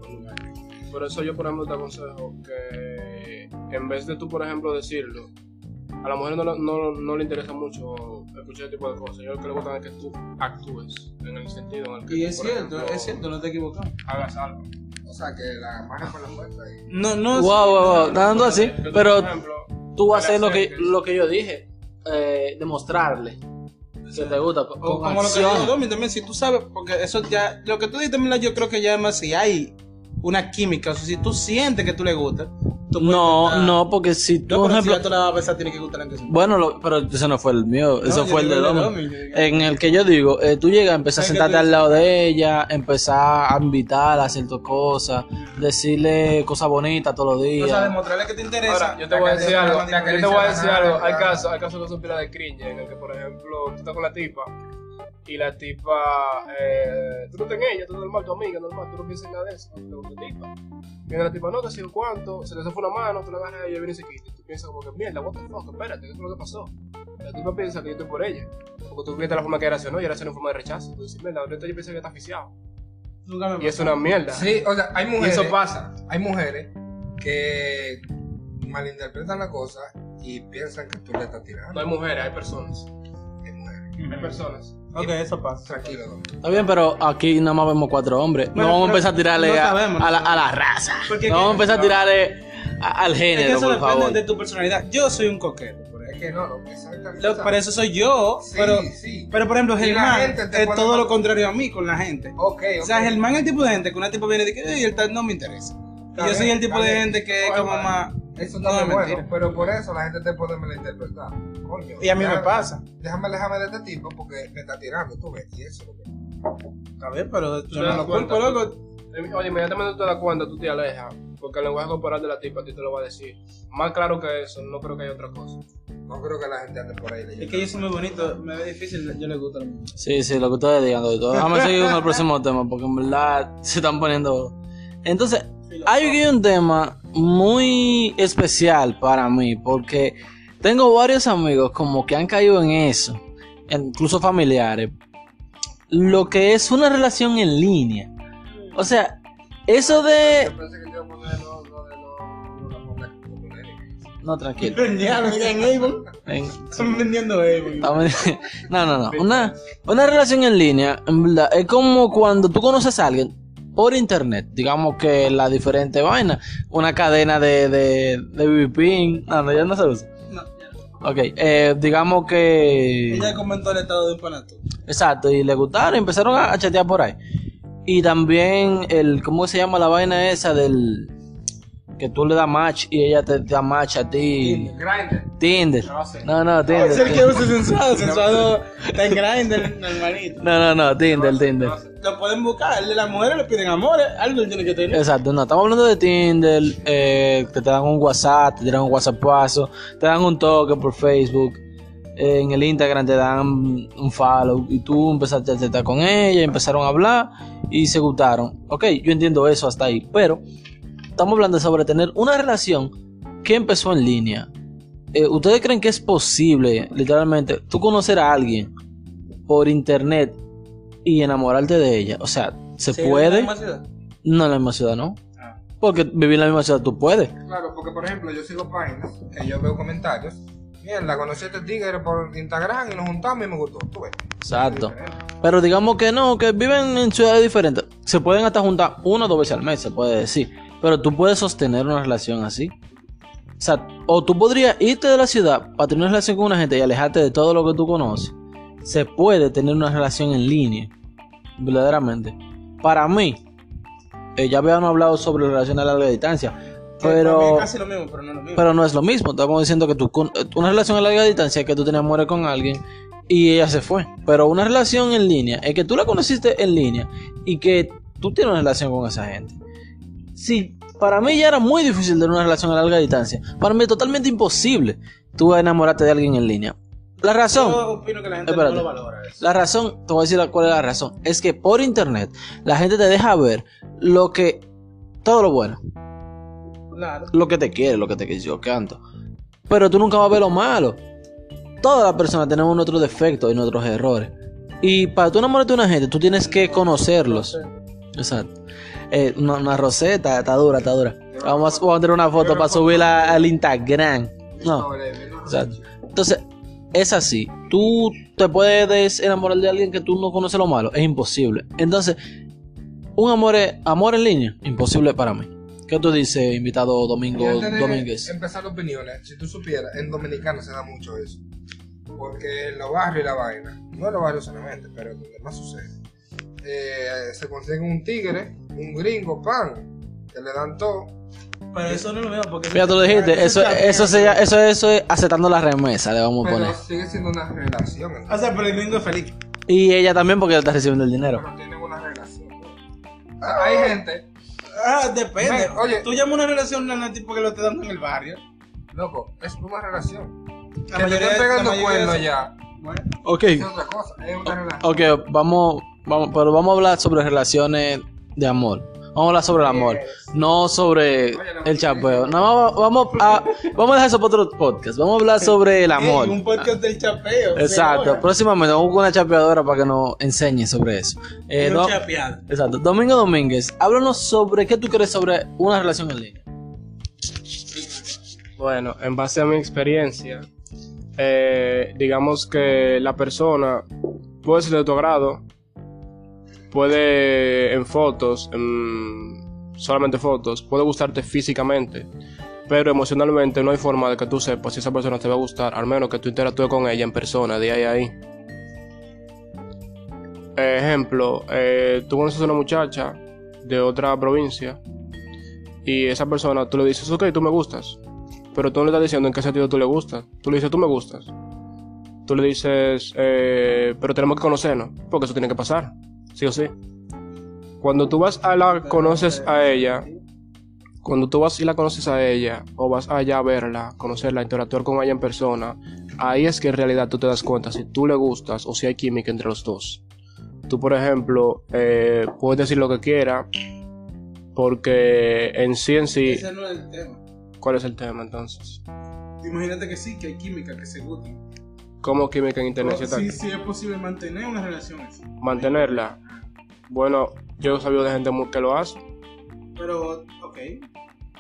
Por eso yo, por ejemplo, te aconsejo que en vez de tú, por ejemplo, decirlo, a la mujer no, le- no, no le interesa mucho escuchar ese tipo de cosas. Yo lo que le gusta es que tú actúes en el sentido en el que
Y
tú,
es
por
cierto,
ejemplo,
es cierto, no te equivocas.
hagas algo.
O sea, que la amarras con la fuerza y...
No, no.
Wow, wow, wow. Dando así.
Tú,
Pero
por ejemplo,
tú vas a hacer lo que, lo que yo dije. Eh, demostrarle que te gusta. Con, con
como lo que
acción.
Domi también, si tú sabes, porque eso ya, lo que tú dices, yo creo que ya más si hay una química, o sea, si tú sientes que tú le gustas, tú
No,
intentar-
no, porque si tú,
No,
por
pero si
ejemplo.
ya tú la vas a besar, tiene que gustarle aunque sea.
Bueno, lo- pero ese no fue el mío, eso fue el de Domi. En el que yo digo, eh, tú llegas a empezar a sentarte al lado de ella, empezar a invitarla a hacer tus cosas, decirle cosas bonitas todos los
O sea,
días.
demostrarle que te interesa.
Ahora, yo te voy a decir algo. Yo te voy a decir algo. Hay casos, hay casos que son pila de cringe en el que, por ejemplo, tú estás con la tipa y la tipa, eh, tú no estás en ella, tú normal, tu amiga, normal, tú no piensas en nada de eso, no te tipa. Viene la tipa, no, que si cuánto, se le fue una mano, tú la agarras y ella viene y se quita. Y tú piensas como que, mierda, what the fuck, espérate, ¿qué fue lo que pasó? La tipa piensa que yo estoy por ella. Porque tú viste la forma que reaccionó y reaccionó en forma de rechazo. Tú dices, mierda, ahorita yo pensé que está asfixiado. Y es una mierda.
Sí, o sea, hay
y
mujeres...
eso pasa.
Hay mujeres que malinterpretan la cosa y piensan que tú le estás
No
tirando.
hay mujeres, hay personas.
Hay mujeres.
Hay personas.
Ok, eso pasa.
Tranquilo.
Está bien, pero aquí nada más vemos cuatro hombres.
Bueno,
no vamos a empezar a tirarle
no
a,
sabemos,
a la,
no
a la raza. No
que-
vamos a empezar a tirarle a- al
Es
género,
que eso
por
depende
favor.
de tu personalidad. Yo soy un coqueto,
Es que no, lo que.
Lo- para eso soy yo,
Sí,
pero,
sí.
pero por ejemplo, Germán es todo
mal-
lo contrario a mí con la gente.
Ok, ok.
O sea, Germán es el tipo de gente que una tipo viene y dice, "Ey, el tal no me interesa. Y
Está
yo soy el tipo de
bien.
gente que es como más...
Eso
No,
está
es
muy bueno,
mentira.
pero por eso la gente te puede malinterpretar. Coño.
Y a mí me pasa.
Déjame alejarme de este tipo porque me está tirando, tú ves. Y eso es lo que.
A ver, pero yo no lo culpo, loco.
Oye, inmediatamente tú te das cuenta, tú te alejas. Porque el lenguaje corporal de la tipa a ti te lo va a decir. Más claro que eso, no creo que haya otra cosa.
No creo que la gente ande por ahí leyendo.
Es que yo soy muy bonito, me ve difícil, yo le gusta a mí.
Sí, sí, lo que ustedes digan, doctor. Déjame seguir con el próximo tema, porque en verdad se están poniendo. Entonces, hay un tema muy especial para mí, porque tengo varios amigos como que han caído en eso, incluso familiares. Lo que es una relación en línea. O sea, eso de.
No, no, de no, no,
No, tranquilo.
Están vendiendo
No, no, no. Una, una relación en línea, en verdad, es como cuando tú conoces a alguien por internet. Digamos que la diferente vaina. Una cadena de, de, de VPN. No, no, ya no se usa.
No, ya no.
Ok, eh, digamos que.
Ella comentó el estado de un panato.
Exacto, y le gustaron, empezaron a chatear por ahí. Y también el, ¿cómo se llama la vaina esa del que tú le das match y ella te, te da match a ti?
Grindr.
Tinder. No, no, Tinder.
Es el que usa sensuado. Sensuado está en Grindr, normalito.
No, no, no, Tinder, Tinder.
Lo pueden buscar. El de las mujeres le piden amores. Algo tiene que tener.
Exacto, no, estamos hablando de Tinder, eh, que te dan un WhatsApp, te tiran un WhatsAppazo, te dan un toque por Facebook, eh, en el Instagram te dan un follow y tú empezaste a chatear con ella, empezaron a hablar y se gustaron. Ok, yo entiendo eso hasta ahí, pero estamos hablando sobre tener una relación que empezó en línea. Eh, ¿Ustedes creen que es posible, literalmente, tú conocer a alguien por internet y enamorarte de ella? O sea, ¿se
Sí,
puede?
¿en la misma ciudad?
No en la misma ciudad, ¿no?
Ah.
Porque vivir en la misma ciudad tú puedes.
Claro, porque por ejemplo, yo sigo páginas que yo veo comentarios. Mierda, conocí a este tigre por Instagram y nos juntamos y me gustó. Tú ves.
Exacto. Pero digamos que no, que viven en ciudades diferentes. Se pueden hasta juntar una o dos veces al mes, se puede decir. Pero tú puedes sostener una relación así. O sea, o tú podrías irte de la ciudad para tener una relación con una gente y alejarte de todo lo que tú conoces. Se puede tener una relación en línea. Verdaderamente. Para mí, eh, ya habíamos hablado sobre relaciones a larga distancia. Pero...
es casi lo mismo, pero no es lo mismo.
Pero no es lo mismo. Estamos diciendo que tú, una relación a larga distancia es que tú te enamores con alguien y ella se fue. Pero una relación en línea es que tú la conociste en línea y que tú tienes una relación con esa gente. Sí, para mí ya era muy difícil tener una relación a larga distancia. Para mí es totalmente imposible tú enamorarte de alguien en línea. La razón.
Yo opino que la gente
Espérate.
no lo valora eso.
La razón, te voy a decir cuál es la razón. Es que por internet la gente te deja ver lo que. Todo lo bueno
Claro.
lo que te quiere, lo que te quiere, yo canto. Pero tú nunca vas a ver lo malo. Todas las personas tenemos nuestros defectos y nuestros errores. Y para tú enamorarte de una gente, tú tienes que conocerlos. Exacto. Eh, una, una roseta, está dura, está dura. Vamos a, vamos a tener una foto para subirla al Instagram. No, exacto. Entonces, es así. Tú te puedes enamorar de alguien que tú no conoces lo malo. Es imposible. Entonces, un amor, amor en línea, imposible para mí. ¿Qué tú dices, invitado Domingo Domínguez?
empezar opiniones, si tú supieras, en Dominicana se da mucho eso. Porque en los barrios y la vaina, no en los barrios solamente, pero en donde más sucede, eh, se consigue un tigre, un gringo, pan, que le dan todo.
Pero eso no es lo mismo porque...
Fíjate, tú dijiste, eso, eso, se- eso, eso es aceptando la remesa, le vamos a
Pero
poner.
sigue siendo una relación.
O sea, pero el gringo es feliz.
Y ella también porque está recibiendo el dinero.
Pero tienen una relación. Sea, hay gente,
Ah, depende.
Ven, oye.
Tú llamas una relación a tipo que lo te dan en el barrio.
loco, es una relación.
La
que te
mayoría-
estén pegando cuernos ya,
Bueno,
Ok.
es otra cosa, es una relación.
Ok, vamos, vamos, pero vamos a hablar sobre relaciones de amor. Vamos a hablar sobre el amor, no sobre el chapeo. No, vamos a, vamos a dejar eso para otro podcast. Vamos a hablar sobre el amor.
Un podcast del chapeo.
Exacto. Próximamente vamos con una chapeadora para que nos enseñe sobre eso. Eh, no-
chapeado.
Exacto. Domingo Domínguez, háblanos sobre qué tú crees sobre una relación en línea.
Bueno, en base a mi experiencia, eh, digamos que la persona puede ser de tu agrado, puede en fotos, en solamente fotos, puede gustarte físicamente, pero emocionalmente no hay forma de que tú sepas si esa persona te va a gustar, al menos que tú interactúes con ella en persona, de ahí a ahí. Ejemplo, eh, tú conoces a una muchacha de otra provincia y esa persona tú le dices, ok, tú me gustas, pero tú no le estás diciendo en qué sentido tú le gustas. Tú le dices, tú me gustas. Tú le dices, eh, pero tenemos que conocernos, porque eso tiene que pasar, sí o sí. Cuando tú vas a la conoces a ella, cuando tú vas y la conoces a ella, o vas allá a verla, conocerla, interactuar con ella en persona, ahí es que en realidad tú te das cuenta si tú le gustas o si hay química entre los dos. Tú, por ejemplo, eh, puedes decir lo que quieras, porque en sí, en sí,
Ese no es el tema.
¿cuál es el tema entonces?
Imagínate que sí, que hay química, que se gustan.
¿Cómo química en internet? ¿sí
sí es posible mantener una relación así.
Mantenerla. Bueno, yo he sabido de gente que lo hace.
Pero, ok.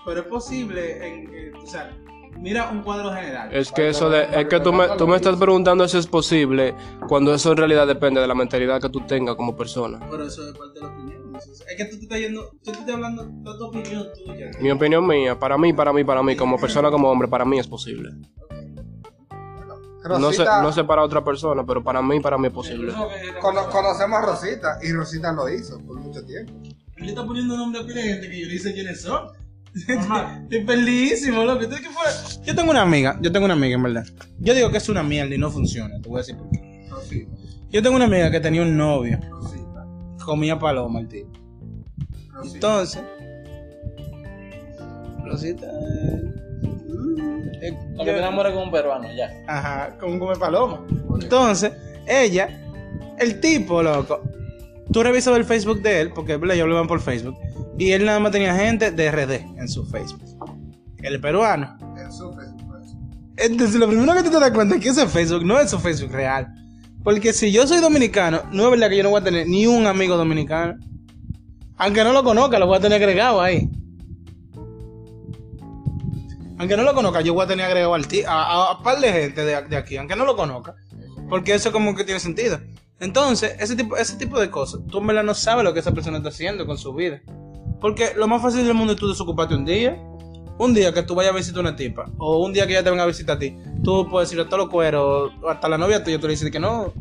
Pero es posible, en, en- o sea, Mira un cuadro general.
Es que eso de, es que tú me, tú me estás preguntando si es posible cuando eso en realidad depende de la mentalidad que tú tengas como persona.
Pero eso es parte de la opinión. Es que tú te estás yendo, tú te estás hablando de tu opinión tuya.
Mi opinión mía, para mí, para mí, para mí, como persona, como hombre, para mí es posible. No sé, no sé para otra persona, pero para mí, para mí es posible.
cono- conocemos a Rosita y Rosita lo hizo por mucho tiempo.
Él está poniendo nombre a pila de gente que yo le dice quiénes son. Estoy perdidísimo, loco. Entonces, ¿qué fue? Yo tengo una amiga, yo tengo una amiga, en verdad. Yo digo que es una mierda y no funciona. Te voy a decir por qué.
Rosita,
Yo tengo una amiga que tenía un novio,
Rosita,
comía paloma el tío.
Rosita.
Entonces, Rosita. Eh,
Lo que enamora con un peruano, ya.
Ajá, como come paloma. Entonces, ella, el tipo, loco, tú revisas el Facebook de él, porque ¿verdad? yo hablaban por Facebook, y él nada más tenía gente de RD en su Facebook. El peruano.
Él sufre por eso.
Entonces, lo primero que tú te das cuenta es que ese Facebook no es su Facebook real. Porque si yo soy dominicano, no es verdad que yo no voy a tener ni un amigo dominicano. Aunque no lo conozca, lo voy a tener agregado ahí. Aunque no lo conozca, yo voy a tener agregado a, a, a par de gente de, de aquí, aunque no lo conozca. Porque eso como que tiene sentido. Entonces, ese tipo, ese tipo de cosas, tú en verdad no sabes lo que esa persona está haciendo con su vida. Porque lo más fácil del mundo es tú desocuparte un día. Un día que tú vayas a visitar una tipa, o un día que ella te venga a visitar a ti, tú puedes decirle a todos los cueros, o hasta la novia tuya, tú le dices que no,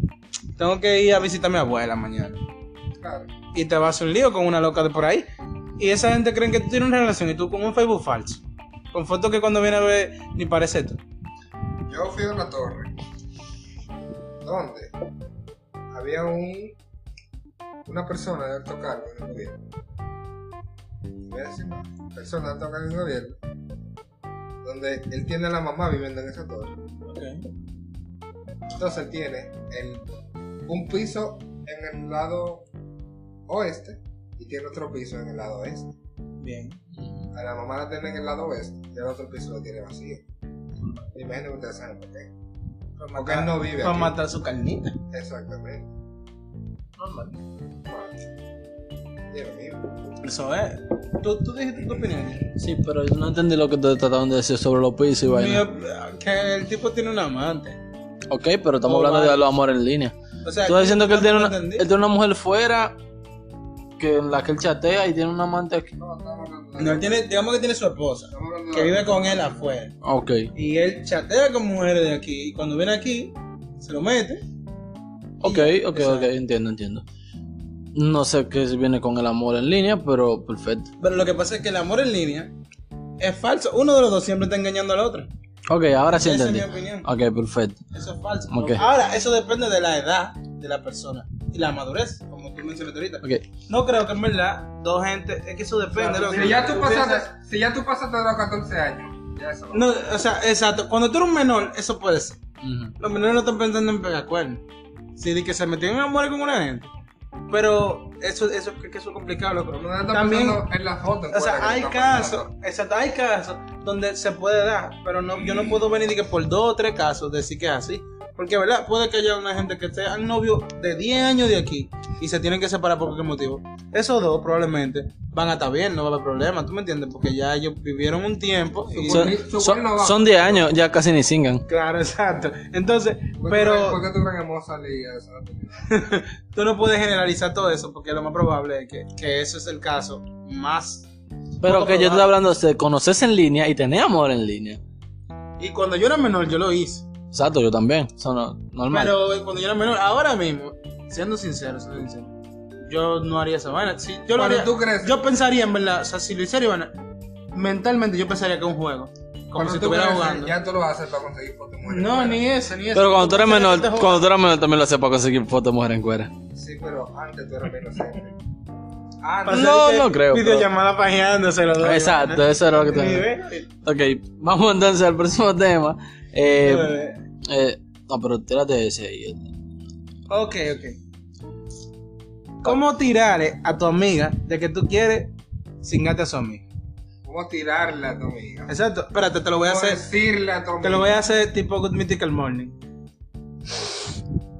tengo que ir a visitar a mi abuela mañana.
Claro.
Y te vas a un lío con una loca de por ahí. Y esa gente creen que tú tienes una relación y tú con un Facebook falso. Con fotos que cuando viene a ver ni parece tú.
Yo fui a una torre donde había un una persona de alto cargo en el gobierno. Voy a decir más, persona de alto cargo en el gobierno. Donde él tiene a la mamá viviendo en esa torre. Entonces él tiene el, un piso en el lado oeste y tiene otro piso en el lado oeste.
Bien.
A la mamá la tiene en el lado oeste y el otro piso lo tiene vacío. Me imagino que ustedes saben por qué. Porque él no vive
Para
aquí.
matar su carnita.
Exactamente. Lo mismo.
Eso es. ¿Tú, tú dijiste tu opinión.
Sí, pero yo no entendí lo que te trataban de decir sobre los pisos y vaina.
que el tipo tiene un amante.
Ok, pero estamos
Oh,
hablando de los amores en línea.
O sea,
Tú estás diciendo que él tiene, una, él tiene una mujer fuera que en la que él chatea y tiene un amante aquí.
No, hablando de.
No, él tiene, digamos que tiene su esposa, que vive con él afuera.
Ok.
Y él chatea con mujeres de aquí. Y cuando viene aquí, se lo mete.
Ok, ok, ok, entiendo, entiendo. No sé qué si viene con el amor en línea, pero perfecto.
Pero lo que pasa es que el amor en línea es falso. Uno de los dos siempre está engañando al otro.
Ok, ahora sí
Esa es
entendí.
mi opinión.
Ok, perfecto.
Eso es falso.
Ok.
Ahora, eso depende de la edad de la persona y la madurez, como tú mencionaste ahorita.
Ok.
No creo que en verdad dos gente. Es que eso depende. loco.
Si ya tú pasaste, si ya tú pasaste de los 14 años, ya eso.
No, o sea, exacto. Cuando tú eres un menor, eso puede ser.
Ujú.
Los menores no están pensando en pegar cuernos. Sí, de que se metieron en amor con una gente. Pero eso, eso, que eso es complicado.
Pero no
También,
en la foto. en
o sea,
que
hay casos, exacto, hay casos donde se puede dar, pero no, yo no puedo venir y que por dos o tres casos decir que es así. Porque, ¿verdad? Puede que haya una gente que sean novio de 10 años de aquí y se tienen que separar por qué motivo. Esos dos probablemente van a estar bien, no va a haber problema, ¿tú me entiendes? Porque ya ellos vivieron un tiempo y...
Son,
Su
son,
bueno va.
son 10 años, ya casi ni singan.
Claro, exacto. Entonces,
¿Por qué tú-
pero...
¿Por qué tú crees que Mozart leía eso?
tú no puedes generalizar todo eso porque lo más probable es que, que eso es el caso más.
Pero que yo estoy
probable.
hablando de conocerse en línea y tener amor en línea.
Y cuando yo era menor, yo lo hice.
Exacto, yo también. Eso no, normal.
Pero eh, cuando yo era menor, ahora mismo, siendo sincero, siendo sincero, yo no haría esa vaina. Si yo lo
Cuando
haría,
tú creces.
yo pensaría en verdad, o sea, si lo hiciera, bueno, mentalmente yo pensaría que es un juego. Como
Cuando
si estuviera jugando.
Ya tú lo haces para conseguir fotos mujeres.
No, ni eso, ni eso.
Pero cuando tú eres menor, cuando tú eres menor también lo hacía para conseguir fotos de mujer en cuera.
Sí, pero antes tú eras inocente. Antes.
No,
hacer
no creo, pero-
Videollamada pajeándose los dos.
Exacto, eso era lo que te. Ok, vamos entonces al próximo tema. Eh,
Eh,
no, pero tírate ese ahí.
Ok, ok. ¿Cómo tirarle a tu amiga de que tú quieres cingarte a su amiga?
¿Cómo tirarle a tu amiga?
Exacto. Espérate, te lo voy a
¿Cómo
hacer.
decirle a tu amiga?
Te lo voy a hacer tipo Good Mythical Morning.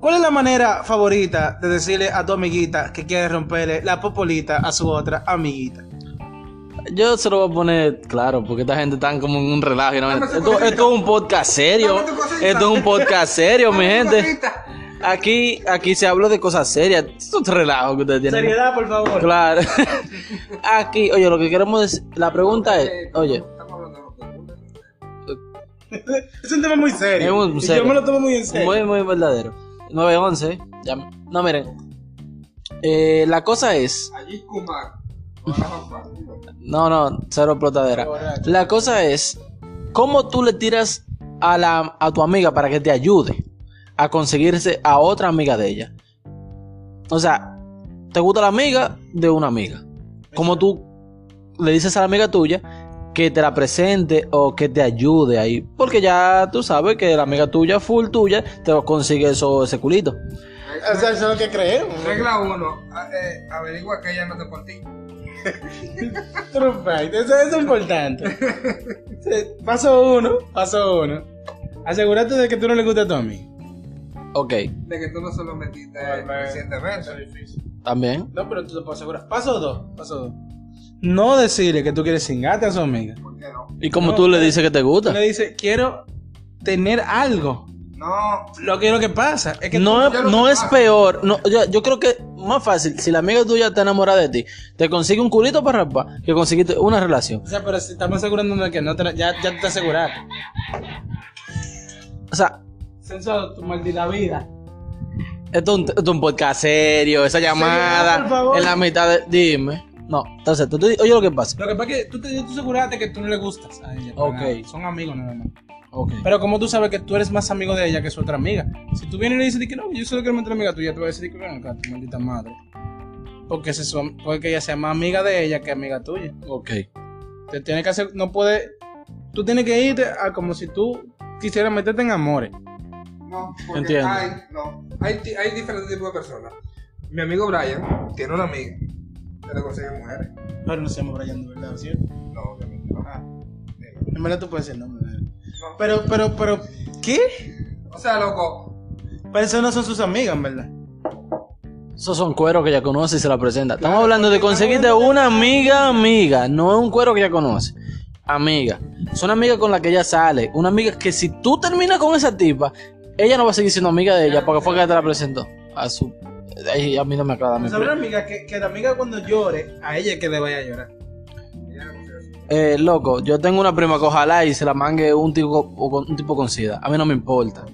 ¿Cuál es la manera favorita de decirle a tu amiguita que quiere romperle la popolita a su otra amiguita?
Yo se lo voy a poner claro, porque esta gente está como en un relajo. no- Esto, es un podcast serio. Esto es un podcast serio, mi gente. Aquí, aquí se habla de cosas serias. Esto es un relajo que ustedes tienen.
Seriedad, por favor.
Claro. Aquí, oye, lo que queremos decir, la pregunta es,
Eh,
oye,
Estamos hablando de lo que-
Es un tema muy serio.
Es muy
Y
serio.
yo me lo tomo muy en serio.
muy, muy verdadero. 911, ya, no, miren. Eh, la cosa es,
Allí Kumar.
No, no, cero explotadera. La cosa es, ¿cómo tú le tiras a, la, a tu amiga para que te ayude a conseguirse a otra amiga de ella? O sea, te gusta la amiga de una amiga. ¿Cómo tú le dices a la amiga tuya que te la presente o que te ayude ahí? Porque ya tú sabes que la amiga tuya, full tuya, te consigue eso, ese culito.
O sea, eso es lo que creemos.
Regla 1. averigua que ella no te por ti.
Perfecto, eso, eso es importante. Paso uno, paso uno. Asegúrate de que tú no le gusta a amigo.
Ok,
De que tú no se lo metiste recientemente.
también.
No, pero tú te puedes asegurar. Paso dos, paso dos. No decirle que tú quieres cingarte a su amiga.
¿Por qué no?
¿Y como
No,
tú le dices que te gusta?
le dices, quiero tener algo.
No.
Lo que lo que pasa es que
No,
tú-
no
que
es
pasa.
peor. No, yo, yo creo que más fácil, si la amiga tuya está enamorada de ti, te consigue un culito para rapar que conseguiste una relación.
O sea, pero si estamos asegurándonos de que no te, ya, ya te aseguraste.
O sea,
Censo tu maldita vida.
esto es un, esto es un podcast serio, esa llamada
por favor.
en la mitad de... Dime. No, entonces, tú, tú- oye lo que pasa.
Lo que pasa es que tú te tú aseguraste que tú no le gustas a ella.
Ok.
nada. Son amigos nada más.
Ok.
Pero como tú sabes que tú eres más amigo de ella que su otra amiga. Si tú vienes y le dices que no, yo solo quiero meter a amiga tuya, tú vas a decir que ven acá, tu maldita madre. Porque se su- puede que ella sea más amiga de ella que amiga tuya.
Ok.
Te tienes que hacer, no puede, tú tienes que irte a como si tú quisieras meterte en amores.
No, porque
Entiendo.
hay, no, hay, hay diferentes tipos de personas. Mi amigo Brian tiene una amiga mujeres.
Pero no se llama Brian de verdad, ¿cierto?
No, obviamente no.
Ah, en verdad tú puedes decir el nombre de él.
No.
Pero, pero, pero, ¿qué?
O sea, loco,
Pero esas no son sus amigas, en verdad.
Esos son cueros que ella conoce y se la presenta. Estamos hablando de conseguirte una amiga, amiga. No es un cuero que ella conoce. Amiga. Son amigas con la que ella sale. Una amiga que si tú terminas con esa tipa, ella no va a seguir siendo amiga de ella porque fue que ella te la presentó. A su. Ay, a mí no me aclara. mi
Saber amiga que, que la amiga cuando llore, a ella es que le vaya a llorar.
Eh, loco, yo tengo una prima que ojalá y se la mangue un tipo, un tipo con sida. A mí no me importa.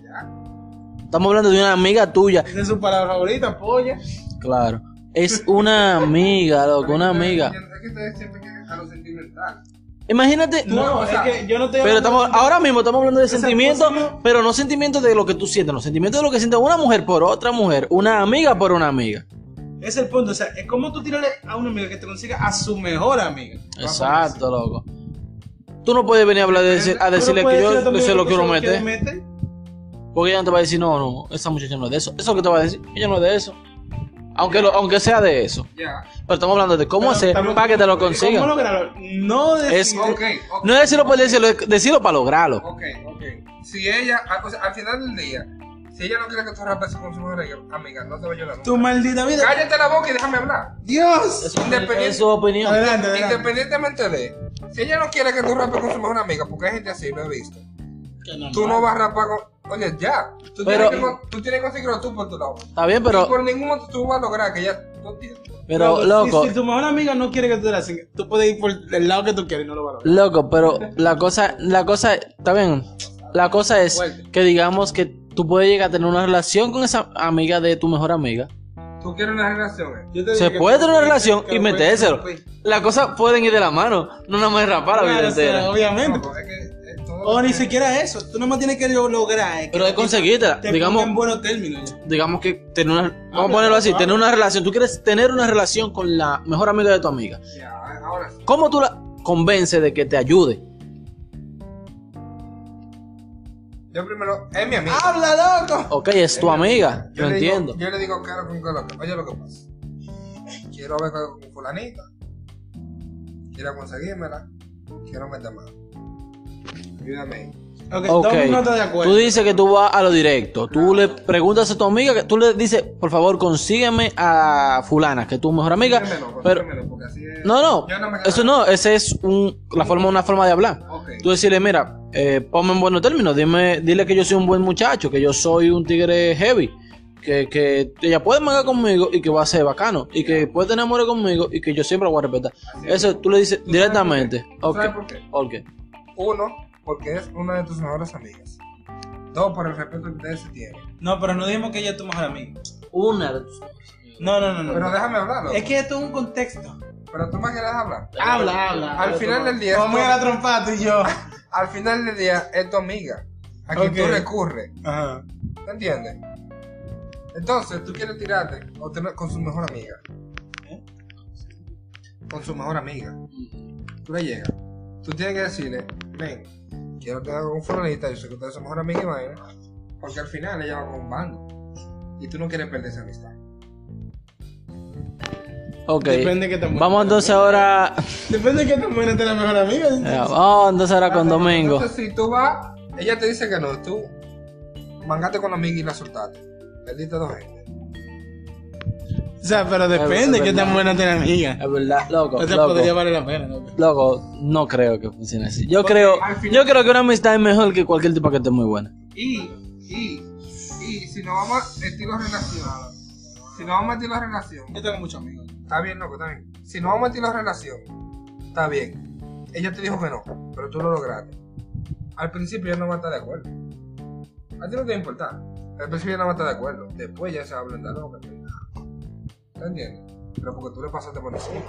Estamos hablando de una amiga tuya.
Esa es su palabra favorita, polla.
Claro. Es una amiga, loco, una amiga.
Es que ustedes siempre quieren a lo sentimental.
Imagínate.
No,
o sea,
es que yo no te
Pero estamos, ahora mismo estamos hablando de sentimientos, pero no sentimientos de lo que tú sientes, no sentimientos de lo que siente una mujer por otra mujer, una amiga por una amiga.
Es el punto, o sea, es como tú tirarle a una amiga que te consiga a su mejor amiga.
Exacto, loco. Tú no puedes venir a hablar de decir- a decirle que yo
le
se lo quiero
quiere
meter, porque ella no te va a decir, no, no, esa muchacha no es de eso. Eso que te va a decir, ella no es de eso. Aunque, lo- aunque sea de eso. Pero estamos hablando de cómo
Pero
hacer
estamos-
para que te lo
¿Cómo
consigan.
lograrlo? No decir...
Es-. No es decirlo por decirlo, es decirlo para lograrlo.
Ok, ok. Si ella, o sea, al final del día, si ella no quiere que tú rapes con su mujer, amiga, no te va a ayudar.
Tu maldita vida.
Cállate la boca y déjame hablar.
Dios.
Independiente-
Es su opinión.
Adelante, adelante.
Independientemente de, si ella no quiere que tú rapes con su mejor amiga, porque hay gente así, lo he visto. Tú no vas a rapar con. Oye, ya. Tú,
Pero-
tienes, que, tú tienes que conseguirlo tú por tu lado.
Está bien,
y
pero,
por ningún motivo tú vas a lograr que ella. no
pero, loco.
Si, tu mejor amiga no quiere que tú te la cingues, tú puedes ir por el lado que tú quieres y no lo vas a lograr.
Loco, pero la cosa, la cosa, está bien. La cosa es
Fuerte.
que digamos que tú puedes llegar a tener una relación con esa amiga de tu mejor amiga.
Tú quieres una relación. eh.
Yo te
Se puede tener una relación y metérselo. Las cosas pueden ir de la mano, no nada más rapar la vida
Claro, o sea,
entera.
obviamente.
No, es que es todo
O ni
que-
siquiera eso. Tú nomás tienes que lo- lograr. eh, que
Pero es
la tipa
conseguírtela.
Te
Digamos,
ponga en buenos términos. ya.
digamos que tener una, vamos a ponerlo así,
habla.
tener una relación. Tú quieres tener una relación con la mejor amiga de tu amiga.
Ya, ahora sí.
¿Cómo tú la convences de que te ayude?
Yo primero, es mi amiga.
¡Habla, loco!
Ok, es tu amiga,
Yo
lo
le digo-
entiendo.
yo le digo, claro, con qué lo que. Oye, lo que pasa. Quiero ver con con fulanita. Quiero conseguírmela. Quiero meter mano. Ayúdame ahí.
Ok,
Ok,
todo el mundo está de acuerdo.
tú dices que tú vas a lo directo. Tú le preguntas a tu amiga, que tú le dices, por favor, consígueme a fulana, que es tu mejor amiga.
Consíguemelo,
Pero,
consíguemelo, porque así es.
No, no,
no
eso no, ese es un, la forma, una forma de hablar. Tú decirle, mira, eh, ponme en buenos términos, dime, dile que yo soy un buen muchacho, que yo soy un tigre heavy, que, que ella puede mangar conmigo y que va a ser bacano, y que puede tener amor conmigo y que yo siempre lo voy a respetar.
Así es.
Eso tú le dices
¿Tú sabes
directamente.
¿Tú
Ok,
sabes por qué?
ok.
Uno, porque es una de tus mejores amigas. Dos, por el respeto que ustedes se tienen.
No, pero no dijimos que ella es tu mejor amiga.
Una de tus
No, no, no, no.
Pero déjame hablarlo.
Es que esto es un contexto.
Pero tú me quieres hablar.
Habla, habla.
Al final del día.
Vamos a la trompa tú y yo.
Al final del día es tu amiga. A quien tú recurres.
Ajá.
¿Te entiendes? Entonces, tú quieres tirarte o tener con su mejor amiga. Con su mejor amiga. Tú le llegas. Tú tienes que decirle, ven, quiero tener con fulanita, yo sé que ustedes son mejor amiga y vaina. Porque al final ella va con un bando. Y tú no quieres perder esa amistad.
Ok.
Depende buena
Vamos entonces ahora.
Depende de qué tan buena esté la mejor amiga.
Eh, Vamos entonces ahora con Domingo.
Entonces, si tú vas, ella te dice que no, tú mangaste con la amiga y la soltaste. Perdiste dos gente.
O sea, pero depende de qué tan buena la amiga.
Es verdad, loco.
O sea,
loco.
podría valer la pena, loco.
Loco, no creo que funcione así. Yo
Porque
creo,
final-
yo creo que una amistad es mejor que cualquier tipo que esté muy buena.
Y, y, y si nos vamos a estilo relación, si nos vamos a estilo relación,
Yo tengo muchos amigos.
está bien, loco, está bien. Si nos vamos a estilo relación, está bien. Ella te dijo que no, pero tú lo lograste. Al principio ella no va a estar de acuerdo. A ti no te va a importar. Al principio ella no va a estar de acuerdo. Después ya se va a blindar loca. ¿Te entiendes? Pero porque tú le pasaste por encima.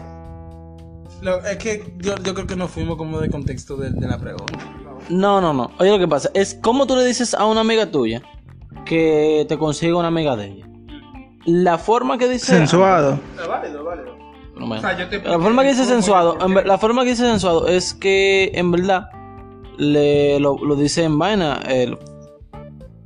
Lo- es que yo, yo creo que nos fuimos como de contexto de, de la pregunta.
No, no, no. Oye, lo que pasa es como tú le dices a una amiga tuya que te consiga una amiga de ella. La forma que dice.
Sensuado.
No me-
O sea, yo te
La forma que dice
¿Cómo?
sensuado, la forma que dice sensuado es que en verdad le lo, lo dice en vaina, el-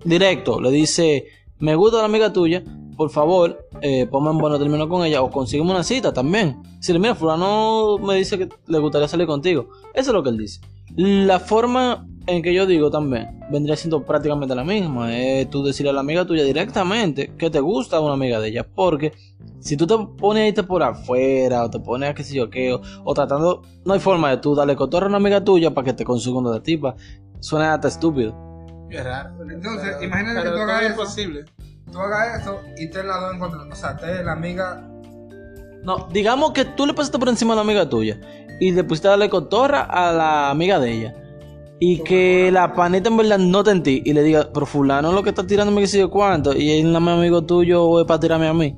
directo, le dice, me gusta la amiga tuya, por favor, eh, ponme en buenos términos con ella o consígueme una cita también. Si le mira, fulano me dice que le gustaría salir contigo. Eso es lo que él dice. La forma en que yo digo también vendría siendo prácticamente la misma. Es tú decirle a la amiga tuya directamente que te gusta una amiga de ella. Porque si tú te pones a irte por afuera o te pones a qué sé yo qué o, o tratando, no hay forma de tú darle cotorra a una amiga tuya para que te consiga una de tipa. Suena hasta estúpido.
Es raro.
Entonces,
Pero-
imagínate que
pero
tú
todo
hagas
es
eso.
posible.
Tú hagas eso y te la dos en contra. O sea, te la amiga
No, digamos que tú le pasaste por encima a la amiga tuya y le pusiste a darle cotorra a la amiga de ella. Y que la panita en verdad no te en ti y le diga, pero fulano lo que está tirándome que sé yo cuánto y él no es amigo tuyo o es para tirarme a mí.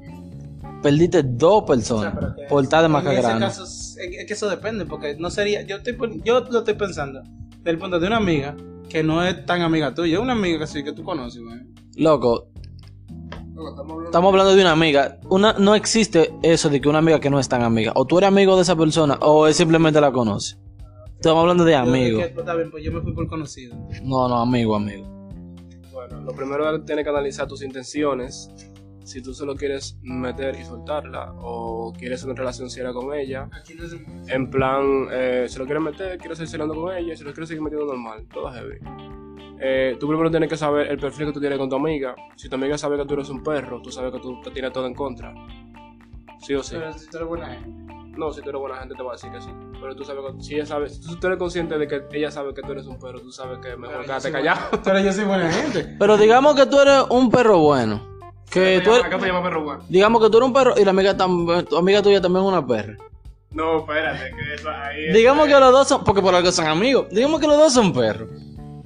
Perdiste dos personas por estar de más
En ese
grande.
caso, es que eso depende, porque no sería. Yo, estoy, yo lo estoy pensando del punto de una amiga que no es tan amiga tuya, es una amiga que sí que tú conoces, güey.
Loco,
Estamos hablando-
estamos hablando de una amiga. Una, no existe eso de que una amiga que no es tan amiga. O tú eres amigo de esa persona o él simplemente la conoce. Estamos hablando de amigo.
Yo, es que, pues, está bien, pues yo me fui por conocido.
No, no, amigo, amigo.
Bueno, lo primero es tener que analizar tus intenciones. Si tú solo quieres meter y soltarla, o quieres una relación seria con ella,
Aquí no es
en plan, eh, si lo quieres meter, quieres seguir saliendo con ella, si lo quieres seguir metiendo normal, todo heavy. Eh, tú primero tienes que saber el perfil que tú tienes con tu amiga. Si tu amiga sabe que tú eres un perro, tú sabes que tú te tienes todo en contra. Sí o sí.
Pero si tú eres buena gente.
No, si tú eres buena gente te va a decir que sí. Pero tú sabes que si ella sabe, si tú eres consciente de que ella sabe que tú eres un perro, tú sabes que mejor quédate callado.
buena- Pero yo soy buena gente.
Pero digamos que tú eres un perro bueno. Que tú eres,
Acá te llama perro bueno.
digamos que tú eres un perro y la amiga tam- tu amiga tuya también es una perra.
No, espérate, que eso ahí es-
Digamos que los dos son, porque por algo son amigos. Digamos que los dos son perros.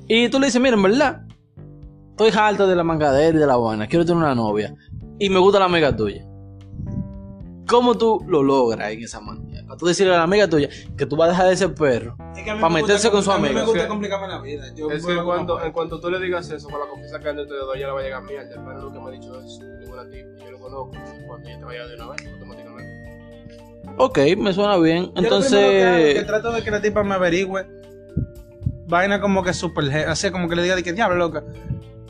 Y tú le dices, mira, en verdad, estoy harto de la mangadera y de la buena, quiero tener una novia. Y me gusta la amiga tuya. ¿Cómo tú lo logras en esa manera? Para tú decirle a la amiga tuya que tú vas a dejar de ser perro.
Es que a mí
Pa'
me
meterse con su
compli- A mí
amiga.
me gusta complicarme la vida. Yo
Es que en cuanto, en cuanto tú le digas eso, con la confianza que entre ustedes dos, ella le va a llegar mierda. El perro lo que me ha dicho es ninguna tipa, yo lo conozco. Cuando ella te vaya de una vez, automáticamente.
Ok, me suena bien.
Yo lo que hago es que
Entonces,
trato de que la tipa me averigüe. Vaina como que super. Así como que le diga de que diablo, loca.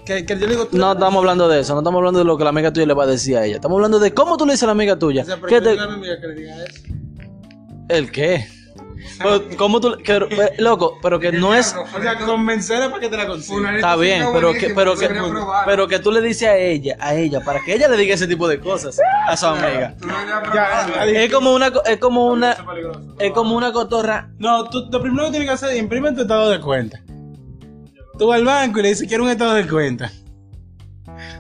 Que, que yo digo.
no estamos hablando de eso, no estamos hablando de lo que la amiga tuya le va a decir a ella. Estamos hablando de cómo tú le dices a la amiga tuya.
O sea,
¿Qué te-
digo a mi amiga que le diga eso.
¿El qué? Pero, ¿cómo tú, que- pero, loco, pero que no es,
O sea, convencerla para que te la consiga.
Está bien, pero que, pero que, pero que tú le dices a ella, a ella, para que ella le diga ese tipo de cosas a su amiga. Es como una, es como una, es como una cotorra.
No, tú, lo primero que tienes que hacer es imprimir tu estado de cuenta. Tú vas al banco y le dices, quiero un estado de cuenta.